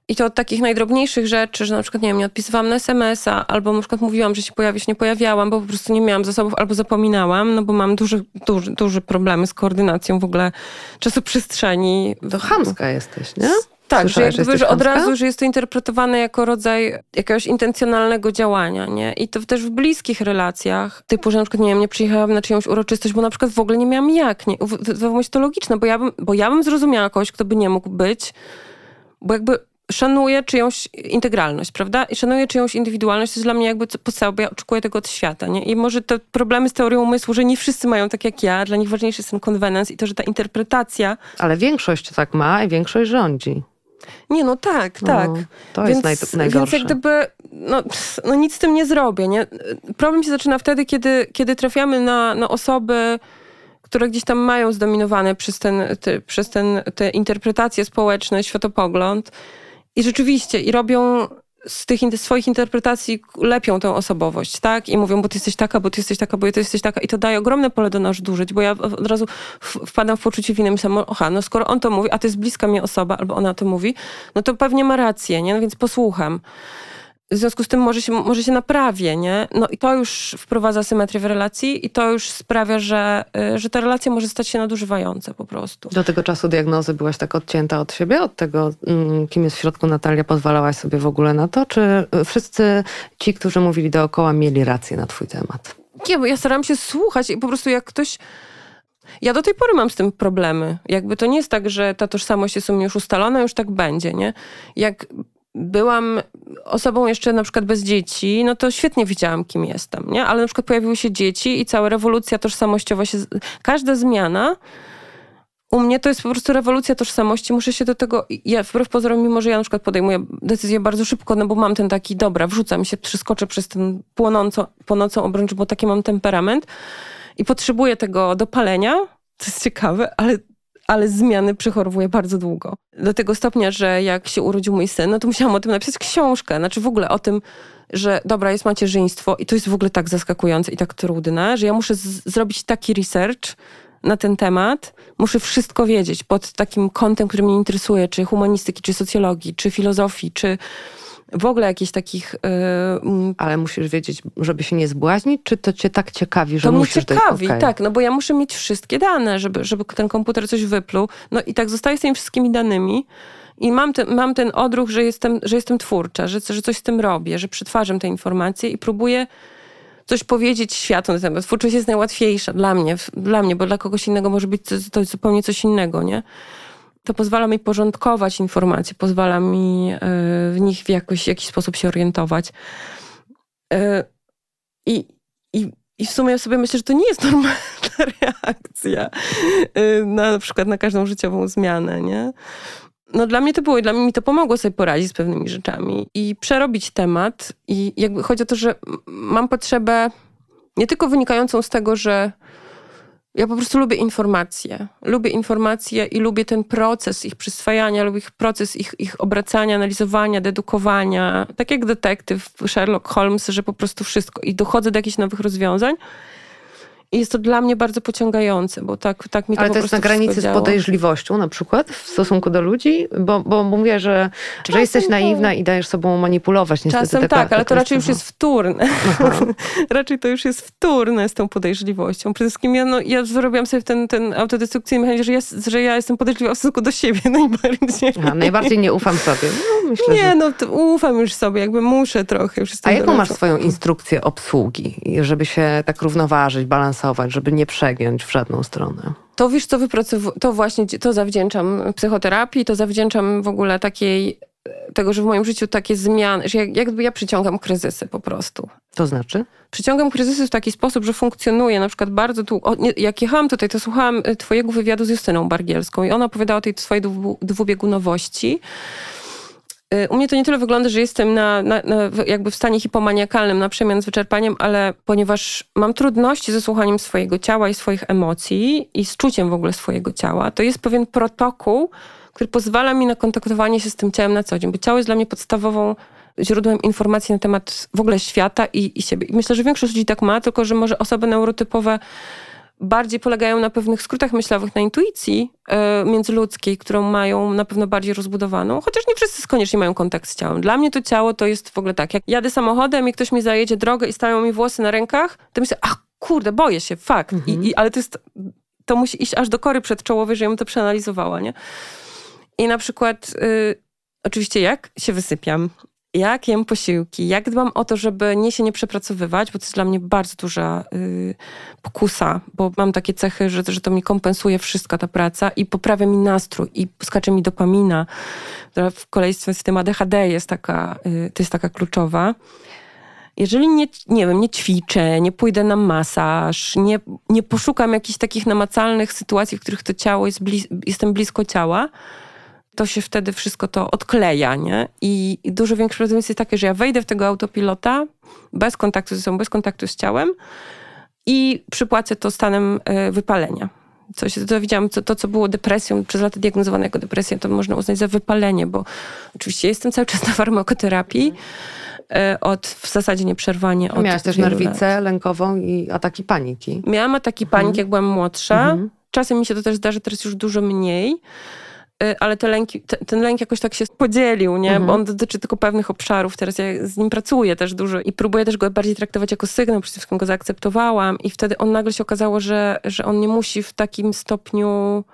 I to od takich najdrobniejszych rzeczy, że na przykład, nie wiem, nie odpisywałam na SMS-a, albo na przykład mówiłam, że się pojawisz, nie pojawiałam, bo po prostu nie miałam zasobów, albo zapominałam, no bo mam duże, duże, duże problemy z koordynacją w ogóle czasu przestrzeni. To chamska jesteś, nie? Tak, że, jakby, że od razu, że jest to interpretowane jako rodzaj jakiegoś intencjonalnego działania, nie? I to też w bliskich relacjach, typu, że na przykład, nie wiem, nie przyjechałam na czyjąś uroczystość, bo na przykład w ogóle nie miałam jak, nie? Się to logiczne, bo ja, bym, bo ja bym zrozumiała kogoś, kto by nie mógł być, bo jakby szanuję czyjąś integralność, prawda? I szanuję czyjąś indywidualność, to jest dla mnie jakby podstawa, bo ja oczekuję tego od świata, nie? I może te problemy z teorią umysłu, że nie wszyscy mają tak jak ja, dla nich ważniejszy jest ten konwenans i to, że ta interpretacja... Ale większość tak ma i większość rządzi. Nie, no tak, no, tak. To więc, jest naj, najgorsze. Więc jak gdyby, no, no nic z tym nie zrobię, nie? Problem się zaczyna wtedy, kiedy, kiedy trafiamy na, na osoby, które gdzieś tam mają zdominowane przez, ten, te, przez ten, te interpretacje społeczne, światopogląd i rzeczywiście, i robią z tych swoich interpretacji lepią tę osobowość, tak? I mówią, bo ty jesteś taka, bo ty jesteś taka, bo ty jesteś taka. I to daje ogromne pole do nadużyć, bo ja od razu wpadam w poczucie winy. Myślę, oha, no skoro on to mówi, a to jest bliska mi osoba, albo ona to mówi, no to pewnie ma rację, nie? No więc posłucham. W związku z tym może się, może się naprawię, nie? No i to już wprowadza symetrię w relacji i to już sprawia, że, y, że ta relacja może stać się nadużywająca po prostu. Do tego czasu diagnozy byłaś tak odcięta od siebie, od tego, mm, kim jest w środku Natalia, pozwalałaś sobie w ogóle na to? Czy wszyscy ci, którzy mówili dookoła, mieli rację na twój temat? Nie, bo ja staram się słuchać i po prostu jak ktoś... Ja do tej pory mam z tym problemy. Jakby to nie jest tak, że ta tożsamość jest u mnie już ustalona, już tak będzie, nie? Jak byłam osobą jeszcze na przykład bez dzieci, no to świetnie wiedziałam, kim jestem, nie? Ale na przykład pojawiły się dzieci i cała rewolucja tożsamościowa się... Każda zmiana u mnie to jest po prostu rewolucja tożsamości. Muszę się do tego, ja wbrew pozorom, mimo że ja na przykład podejmuję decyzję bardzo szybko, no bo mam ten taki, dobra, wrzucam się, przeskoczę przez ten płonącą, płonącą obręcz, bo taki mam temperament i potrzebuję tego dopalenia. To jest ciekawe, ale ale zmiany przechorowuję bardzo długo. Do tego stopnia, że jak się urodził mój syn, no to musiałam o tym napisać książkę. Znaczy w ogóle o tym, że dobra, jest macierzyństwo i to jest w ogóle tak zaskakujące i tak trudne, że ja muszę zrobić taki research na ten temat. Muszę wszystko wiedzieć pod takim kątem, który mnie interesuje, czy humanistyki, czy socjologii, czy filozofii, czy w ogóle jakichś takich... Yy, Ale musisz wiedzieć, żeby się nie zbłaźnić, czy to cię tak ciekawi, że to musisz... To mnie ciekawi, okay. tak, no bo ja muszę mieć wszystkie dane, żeby, żeby ten komputer coś wypluł. No i tak zostaję z tymi wszystkimi danymi i mam ten, mam ten odruch, że jestem, że jestem twórcza, że, że coś z tym robię, że przetwarzam te informacje i próbuję coś powiedzieć światu na temat. Twórczość jest najłatwiejsza dla mnie, dla mnie, bo dla kogoś innego może być to, to zupełnie coś innego, nie? To pozwala mi porządkować informacje, pozwala mi e, w nich w jakoś, jakiś sposób się orientować. E, I, i, I w sumie sobie myślę, że to nie jest normalna reakcja e, na, na przykład na każdą życiową zmianę, nie? No dla mnie to było i dla mnie mi to pomogło sobie poradzić z pewnymi rzeczami i przerobić temat. I jakby chodzi o to, że mam potrzebę nie tylko wynikającą z tego, że ja po prostu lubię informacje. Lubię informacje i lubię ten proces ich przyswajania, lubię ich proces ich, ich obracania, analizowania, dedukowania. Tak jak detektyw Sherlock Holmes, że po prostu wszystko. I dochodzę do jakichś nowych rozwiązań. I jest to dla mnie bardzo pociągające, bo tak, tak mi to Ale to jest na granicy z podejrzliwością na przykład w stosunku do ludzi? Bo, bo mówię, że, że jesteś naiwna i dajesz sobą manipulować. Niestety Czasem taka, tak, ale to raczej już jest wtórne. raczej to już jest wtórne z tą podejrzliwością. Przede wszystkim ja, no, ja zrobiłam sobie ten, ten autodestrukcyjny mechanizm, że ja, że ja jestem podejrzliwa w stosunku do siebie najbardziej. A, najbardziej nie ufam sobie. No, myślę, nie, że... no ufam już sobie, jakby muszę trochę. Już A jaką masz swoją instrukcję obsługi, żeby się tak równoważyć, balansować? Balansować, żeby nie przegiąć w żadną stronę. To wiesz, co wypracowuję, to właśnie to zawdzięczam psychoterapii, to zawdzięczam w ogóle takiej, tego, że w moim życiu takie zmiany, że jakby ja przyciągam kryzysy po prostu. To znaczy? Przyciągam kryzysy w taki sposób, że funkcjonuję na przykład bardzo długo. Jak jechałam tutaj, to słuchałam y, twojego wywiadu z Justyną Bargielską i ona opowiadała o tej swojej dwubiegunowości. Y, u mnie to nie tyle wygląda, że jestem na, na, na, jakby w stanie hipomaniakalnym, na przemian z wyczerpaniem, ale ponieważ mam trudności ze słuchaniem swojego ciała i swoich emocji i z czuciem w ogóle swojego ciała, to jest pewien protokół, który pozwala mi na kontaktowanie się z tym ciałem na co dzień, bo ciało jest dla mnie podstawową źródłem informacji na temat w ogóle świata i, i siebie. I myślę, że większość ludzi tak ma, tylko że może osoby neurotypowe bardziej polegają na pewnych skrótach myślowych, na intuicji y, międzyludzkiej, którą mają na pewno bardziej rozbudowaną, chociaż nie wszyscy koniecznie mają kontakt z ciałem. Dla mnie to ciało to jest w ogóle tak, jak jadę samochodem i ktoś mi zajedzie drogę i stają mi włosy na rękach, to myślę, ach kurde, boję się, fakt. Mhm. I, I, ale to jest, to musi iść aż do kory przedczołowej, żebym to przeanalizowała, nie? I na przykład, y, oczywiście jak się wysypiam, jak jem posiłki, jak dbam o to, żeby nie się nie przepracowywać, bo to jest dla mnie bardzo duża y, pokusa, bo mam takie cechy, że, że to mi kompensuje wszystko ta praca i poprawia mi nastrój i skacze mi dopamina, która w kolejstwie z tym ADHD jest taka, y, to jest taka kluczowa. Jeżeli nie, nie wiem, nie ćwiczę, nie pójdę na masaż, nie, nie poszukam jakichś takich namacalnych sytuacji, w których to ciało jest blis jestem blisko ciała, to się wtedy wszystko to odkleja, nie? I, i dużo większe prawdopodobieństwo jest takie, że ja wejdę w tego autopilota bez kontaktu ze sobą, bez kontaktu z ciałem i przypłacę to stanem e, wypalenia. Co się dowiedziałam, co, to co było depresją, przez lata diagnozowane jako depresja, to można uznać za wypalenie, bo oczywiście jestem cały czas na farmakoterapii. E, od w zasadzie nieprzerwanie. Od Miałaś też nerwicę lat. lękową i ataki paniki. Miałam ataki paniki, mhm. jak byłam młodsza. Mhm. Czasem mi się to też zdarzy, teraz już dużo mniej. Y, ale te lęki, te, ten lęk jakoś tak się podzielił, nie? Mhm. Bo on dotyczy tylko pewnych obszarów. Teraz ja z nim pracuję też dużo i próbuję też go bardziej traktować jako sygnał, przede wszystkim go zaakceptowałam i wtedy on nagle się okazało, że, że on nie musi w takim stopniu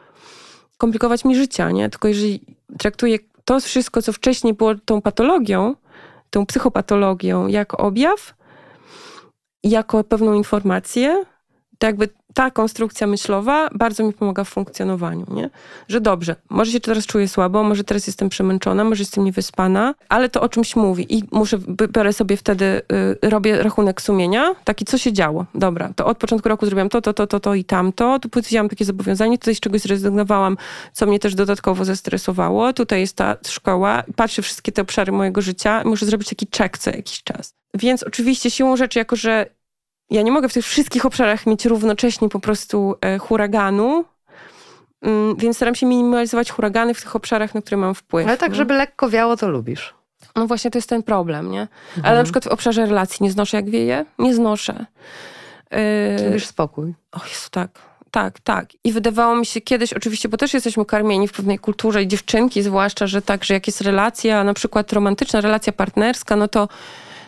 komplikować mi życia, nie? Tylko jeżeli traktuję to wszystko, co wcześniej było tą patologią, tą psychopatologią, jako objaw, jako pewną informację, to jakby ta konstrukcja myślowa bardzo mi pomaga w funkcjonowaniu, nie? Że dobrze, może się teraz czuję słabo, może teraz jestem przemęczona, może jestem niewyspana, ale to o czymś mówi i muszę, biorę sobie wtedy, y, robię rachunek sumienia, taki co się działo. Dobra, to od początku roku zrobiłam to, to, to, to, to i tamto, tu powiedziałam takie zobowiązanie, tutaj z czegoś zrezygnowałam, co mnie też dodatkowo zestresowało, tutaj jest ta szkoła, patrzę wszystkie te obszary mojego życia muszę zrobić taki check co jakiś czas. Więc oczywiście siłą rzeczy, jako że ja nie mogę w tych wszystkich obszarach mieć równocześnie po prostu e, huraganu, mm, więc staram się minimalizować huragany w tych obszarach, na które mam wpływ. Ale tak, no. żeby lekko wiało, to lubisz. No właśnie, to jest ten problem, nie? Mhm. Ale na przykład w obszarze relacji nie znoszę jak wieje? Nie znoszę. Yy... Lubisz spokój. O Jezu, tak. Tak, tak. I wydawało mi się kiedyś, oczywiście, bo też jesteśmy karmieni w pewnej kulturze i dziewczynki zwłaszcza, że tak, że jak jest relacja, na przykład romantyczna, relacja partnerska, no to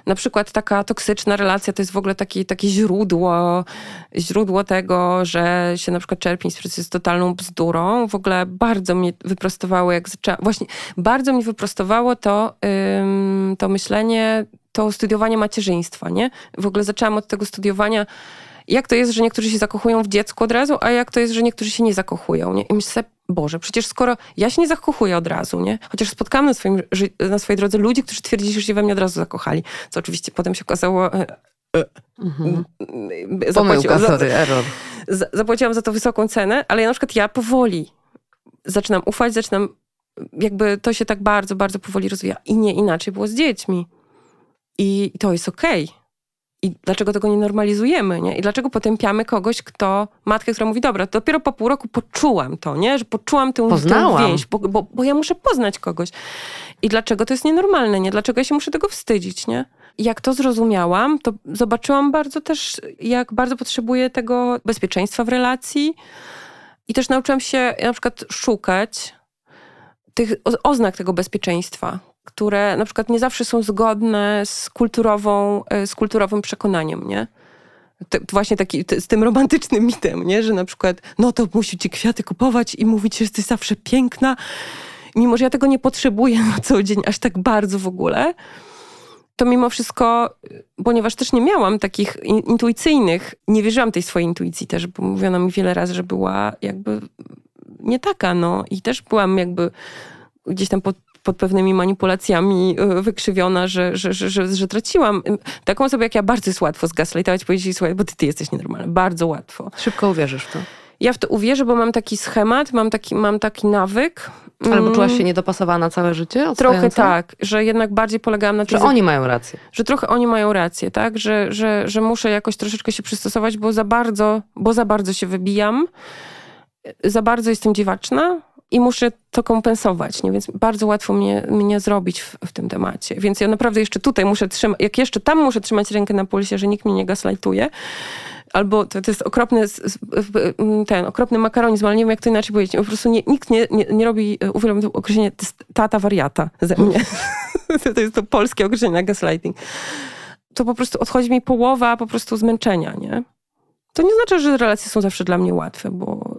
na przykład taka toksyczna relacja to jest w ogóle taki, takie źródło, źródło tego, że się na przykład czerpie inspirację z totalną bzdurą. W ogóle bardzo mnie wyprostowało, jak zaczęłam, właśnie bardzo mnie wyprostowało to, ym, to myślenie, to studiowanie macierzyństwa, nie? W ogóle zaczęłam od tego studiowania jak to jest, że niektórzy się zakochują w dziecku od razu, a jak to jest, że niektórzy się nie zakochują. Nie? I myślę, Boże, przecież skoro ja się nie zakochuję od razu, nie? Chociaż spotkałam na, swoim, na swojej drodze ludzi, którzy twierdzili, że się we mnie od razu zakochali. Co oczywiście potem się okazało... E, e, mhm. Zapłaciłam, Pomyłka, sorry, error. Zapłaciłam za to wysoką cenę, ale ja na przykład ja powoli zaczynam ufać, zaczynam jakby to się tak bardzo, bardzo powoli rozwija. I nie inaczej było z dziećmi. I to jest okej. Okay. I dlaczego tego nie normalizujemy, nie? I dlaczego potępiamy kogoś, kto, matkę, która mówi, dobra, dopiero po pół roku poczułam to, nie? Że poczułam tę, tę więź, bo, bo, bo ja muszę poznać kogoś. I dlaczego to jest nienormalne, nie? Dlaczego ja się muszę tego wstydzić, nie? Jak to zrozumiałam, to zobaczyłam bardzo też, jak bardzo potrzebuję tego bezpieczeństwa w relacji. I też nauczyłam się na przykład szukać tych oznak tego bezpieczeństwa które na przykład nie zawsze są zgodne z, kulturową, e, z kulturowym przekonaniem, nie? To właśnie taki, z tym romantycznym mitem, nie? Że na przykład, no to musi ci kwiaty kupować i mówić, że jesteś zawsze piękna. Mimo, że ja tego nie potrzebuję na co dzień aż tak bardzo w ogóle, to mimo wszystko, ponieważ też nie miałam takich intuicyjnych, nie wierzyłam tej swojej intuicji też, bo mówiono mi wiele razy, że była jakby nie taka, no. I też byłam jakby gdzieś tam pod pod pewnymi manipulacjami y, wykrzywiona, że, że, że, że, traciłam. Taką osobę jak ja bardzo jest łatwo zgaslightować, powiedzieć, słuchaj, bo ty, ty jesteś nienormalny. Bardzo łatwo. Szybko uwierzysz w to. Ja w to uwierzę, bo mam taki schemat, mam taki, mam taki nawyk. Albo mm. czułaś się niedopasowana całe życie? Trochę tak, że jednak bardziej polegałam na tym. Że oni mają rację. Że trochę oni mają rację, tak? Że, że, że muszę jakoś troszeczkę się przystosować, bo za bardzo, bo za bardzo się wybijam. Za bardzo jestem dziwaczna, i muszę to kompensować, nie? więc bardzo łatwo mnie, mnie zrobić w, w, tym temacie. Więc ja naprawdę jeszcze tutaj muszę trzymać, jak jeszcze tam muszę trzymać rękę na pulsie, że nikt mnie nie gaslightuje, albo to, to jest okropny, ten okropny makaronizm, ale nie wiem jak to inaczej powiedzieć. Po prostu nie, nikt nie, nie, nie robi, uwielbiam to określenie, to jest tata wariata ze mnie. to jest to polskie określenie na gaslighting. To po prostu odchodzi mi połowa po prostu zmęczenia, nie? To nie znaczy, że relacje są zawsze dla mnie łatwe, bo,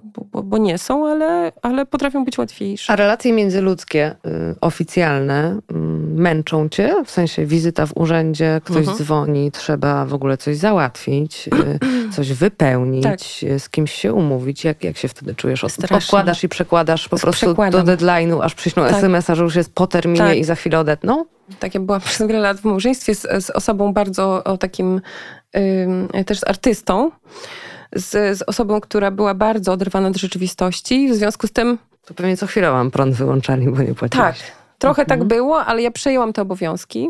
bo, nie są, ale, ale potrafią być łatwiejsze. A relacje międzyludzkie, y, oficjalne, y, męczą cię? W sensie wizyta w urzędzie, ktoś mhm. dzwoni, trzeba w ogóle coś załatwić, y, coś wypełnić, tak. Y, z kimś się umówić. Jak, jak się wtedy czujesz? Strasznie. Odkładasz i przekładasz po prostu Przekładam. do deadline'u, aż przyślą tak. SMS-a, że już jest po terminie tak. i za chwilę odetną? Tak, ja byłam przez wiele lat w małżeństwie z, z osobą bardzo o takim, też z artystą, z, z osobą, która była bardzo oderwana od rzeczywistości. W związku z tym... To pewnie co chwilę mam prąd wyłączali, bo nie płaciłaś. Tak, trochę mhm. tak było, ale ja przejęłam te obowiązki.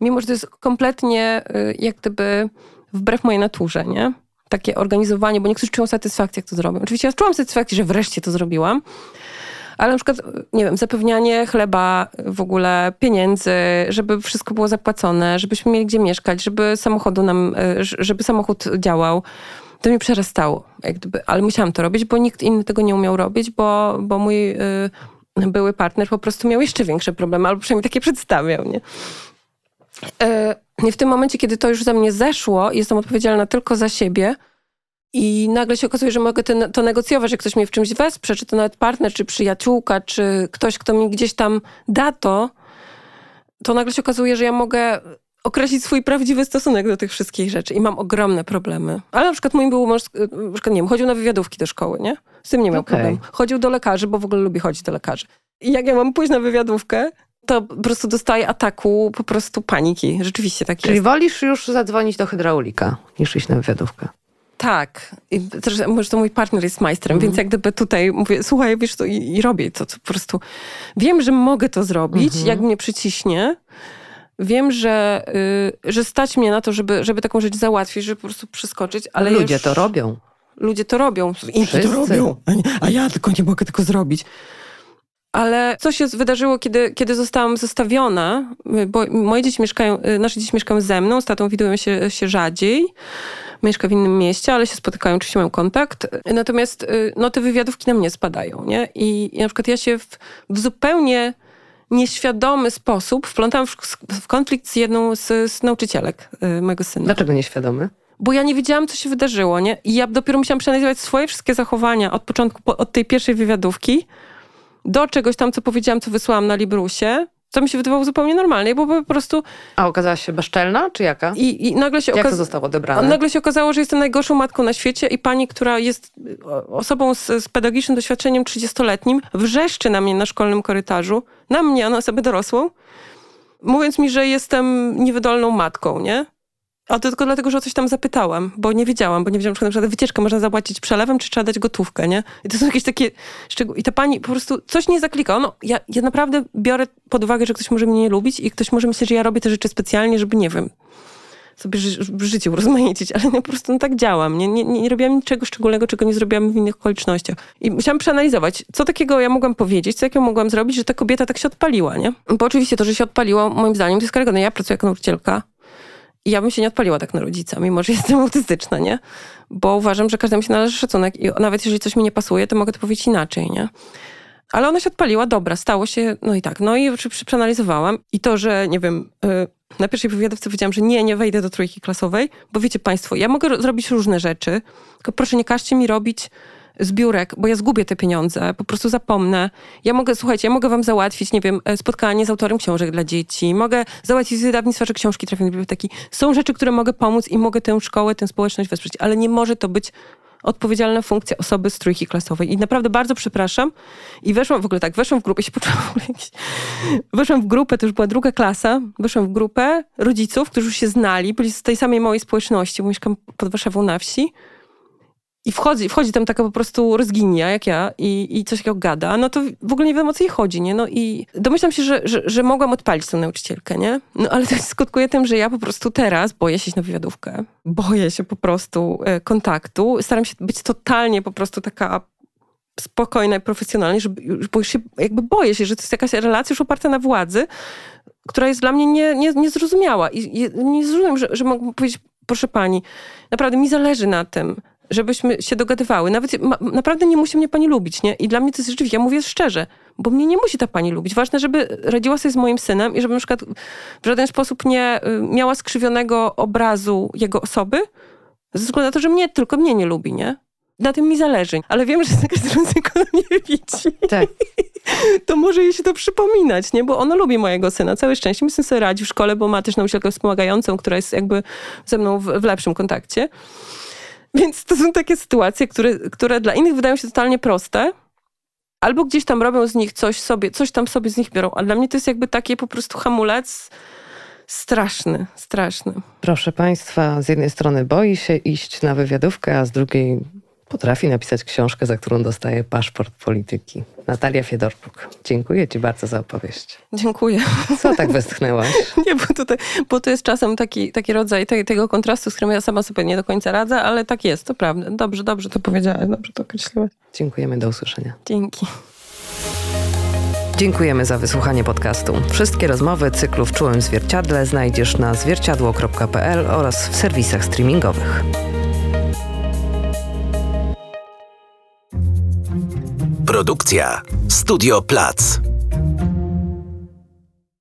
Mimo, że to jest kompletnie y, jak gdyby wbrew mojej naturze, nie? takie organizowanie, bo niektórzy czują satysfakcję, jak to zrobią. Oczywiście ja czułam satysfakcję, że wreszcie to zrobiłam, ale na przykład, nie wiem, zapewnianie chleba, w ogóle pieniędzy, żeby wszystko było zapłacone, żebyśmy mieli gdzie mieszkać, żeby samochodu nam, e, żeby samochód działał. To mi przerastało, gdyby, ale musiałam to robić, bo nikt inny tego nie umiał robić, bo, bo mój y, były partner po prostu miał jeszcze większe problemy, albo przynajmniej takie przedstawiał, nie? Y, w tym momencie, kiedy to już za mnie zeszło, jestem odpowiedzialna tylko za siebie, i nagle się okazuje, że mogę to negocjować, że ktoś mnie w czymś wesprze, czy to nawet partner, czy przyjaciółka, czy ktoś, kto mi gdzieś tam da to, to nagle się okazuje, że ja mogę określić swój prawdziwy stosunek do tych wszystkich rzeczy i mam ogromne problemy. Ale na przykład mój był mąż, na przykład, nie wiem, chodził na wywiadówki do szkoły, nie? Z tym nie miał okay. problemu. Chodził do lekarzy, bo w ogóle lubi chodzić do lekarzy. I jak ja mam pójść na wywiadówkę, to po prostu dostaję ataku po prostu paniki. Rzeczywiście tak Czyli jest. wolisz już zadzwonić do hydraulika, niż iść na wywiadówkę? Tak. I też, może to mój partner jest majstrem, mm. więc jak gdyby tutaj mówię, słuchaj, wiesz to i, i robię to, to, po prostu. Wiem, że mogę to zrobić, mm -hmm. jak mnie przyciśnie. Wiem, że, y, że stać mnie na to, żeby, żeby taką rzecz załatwić, żeby po prostu przeskoczyć, ale Ludzie już... to robią. Ludzie to robią. Inni to robią, a ja tylko nie mogę tego zrobić. Ale co się wydarzyło, kiedy, kiedy zostałam zostawiona, bo moje dzieci mieszkają, y, nasze dzieci mieszkają ze mną, z tatą widują się, się rzadziej mieszka w innym mieście, ale się spotykają, oczywiście mają kontakt. Natomiast y, no, te wywiadówki na mnie spadają, nie? I, i na przykład ja się w, w zupełnie nieświadomy sposób wplątałam w, w konflikt z jedną z, z nauczycielek y, mojego syna. Dlaczego nieświadomy? Bo ja nie wiedziałam, co się wydarzyło, nie? I ja dopiero musiałam przeanalizować swoje wszystkie zachowania od początku, od tej pierwszej wywiadówki do czegoś tam, co powiedziałam, co wysłałam na Librusie, co mi się wydawało zupełnie normalne, bo po prostu... A okazała się bezczelna, czy jaka? I, i nagle się Jak to zostało odebrane? Nagle się okazało, że jestem najgorszą matką na świecie i pani, która jest osobą z, z pedagogicznym doświadczeniem 30-letnim, wrzeszczy na mnie na szkolnym korytarzu, na mnie, na osobę dorosłą, mówiąc mi, że jestem niewydolną matką, nie? A to tylko dlatego, że o coś tam zapytałam, bo nie wiedziałam, bo nie wiedziałam, czy na przykład wycieczkę można zapłacić przelewem, czy trzeba dać gotówkę, nie? I to są jakieś takie szczegóły. I ta pani po prostu coś nie zaklikała. No, ja, ja naprawdę biorę pod uwagę, że ktoś może mnie nie lubić i ktoś może myśleć, że ja robię te rzeczy specjalnie, żeby, nie wiem, sobie ży życie urozmaicić, ale ja po prostu no, tak działam. Nie, nie, nie robiłam niczego szczególnego, czego nie zrobiłam w innych okolicznościach. I musiałam przeanalizować, co takiego ja mogłam powiedzieć, co jakiego mogłam zrobić, że ta kobieta tak się odpaliła, nie? Bo oczywiście to, że się odpaliła, moim zdaniem, to jest karygodne. Ja pracuję jako nauczycielka, ja bym się nie odpaliła tak na rodzica, mimo że jestem autystyczna, nie? Bo uważam, że każdemu się należy szacunek i nawet jeżeli coś mi nie pasuje, to mogę to powiedzieć inaczej, nie? Ale ona się odpaliła, dobra, stało się, no i tak. No i przeanalizowałam i to, że nie wiem, y, na pierwszej wywiadowce powiedziałam, że nie, nie wejdę do trójki klasowej, bo wiecie państwo, ja mogę zrobić różne rzeczy, tylko proszę nie każcie mi robić zbiórek, bo ja zgubię te pieniądze, po prostu zapomnę. Ja mogę, słuchajcie, ja mogę wam załatwić, nie wiem, e, spotkanie z autorem książek dla dzieci, mogę załatwić wydawnictwa, że książki trafią do biblioteki. Są rzeczy, które mogę pomóc i mogę tę szkołę, tę społeczność wesprzeć, ale nie może to być odpowiedzialna funkcja osoby z trójki klasowej. I naprawdę bardzo przepraszam. I weszłam w ogóle tak, weszłam w grupę, się poczułam. Weszłam w grupę, to już była druga klasa, weszłam w grupę rodziców, którzy już się znali, byli z tej samej mojej społeczności, bo mieszkam pod Warszawą na wsi. I wchodzi, wchodzi tam taka po prostu rozginia, jak ja, i, i coś takiego gada, no to w ogóle nie wiem o co jej chodzi, nie? No i domyślam się, że, że, że mogłam odpalić tę nauczycielkę, nie? No ale to skutkuje tym, że ja po prostu teraz boję się iść na wywiadówkę. Boję się po prostu e, kontaktu. Staram się być totalnie po prostu taka spokojna i profesjonalna, żeby, bo już się, jakby boję się, że to jest jakaś relacja już oparta na władzy, która jest dla mnie nie, nie, niezrozumiała. I nie zrozumiem, że, że mogę powiedzieć, proszę pani, naprawdę mi zależy na tym, żebyśmy się dogadywały. Nawet ma, naprawdę nie musi mnie pani lubić, nie? I dla mnie to jest rzeczywiście, ja mówię szczerze, bo mnie nie musi ta pani lubić. Ważne, żeby radziła sobie z moim synem i żeby na przykład w żaden sposób nie y, miała skrzywionego obrazu jego osoby, ze względu na to, że mnie, tylko mnie nie lubi, nie? Na tym mi zależy. Ale wiem, że za każdym razem, jak mnie widzi, tak. to może jej się to przypominać, nie? Bo ona lubi mojego syna. Całe szczęście. Mi syn sobie radzi w szkole, bo ma też nauczycielkę wspomagającą, która jest jakby ze mną w, w lepszym kontakcie. Więc to są takie sytuacje, które, które dla innych wydają się totalnie proste, albo gdzieś tam robią z nich coś sobie, coś tam sobie z nich biorą, a dla mnie to jest jakby taki po prostu hamulec straszny, straszny. Proszę Państwa, z jednej strony boi się iść na wywiadówkę, a z drugiej potrafi napisać książkę, za którą dostaje paszport polityki. Natalia Fiedorczuk, dziękuję Ci bardzo za opowieść. Dziękuję. Co tak westchnęłaś? Nie, bo, tutaj, bo to jest czasem taki, taki rodzaj te, tego kontrastu, z którym ja sama sobie nie do końca radzę, ale tak jest, to prawda. Dobrze, dobrze to powiedziałaś, dobrze to określiłaś. Dziękujemy, do usłyszenia. Dzięki. Dziękujemy za wysłuchanie podcastu. Wszystkie rozmowy cyklu w Czułym Zwierciadle znajdziesz na zwierciadło.pl oraz w serwisach streamingowych. Produkcja Studio Plac.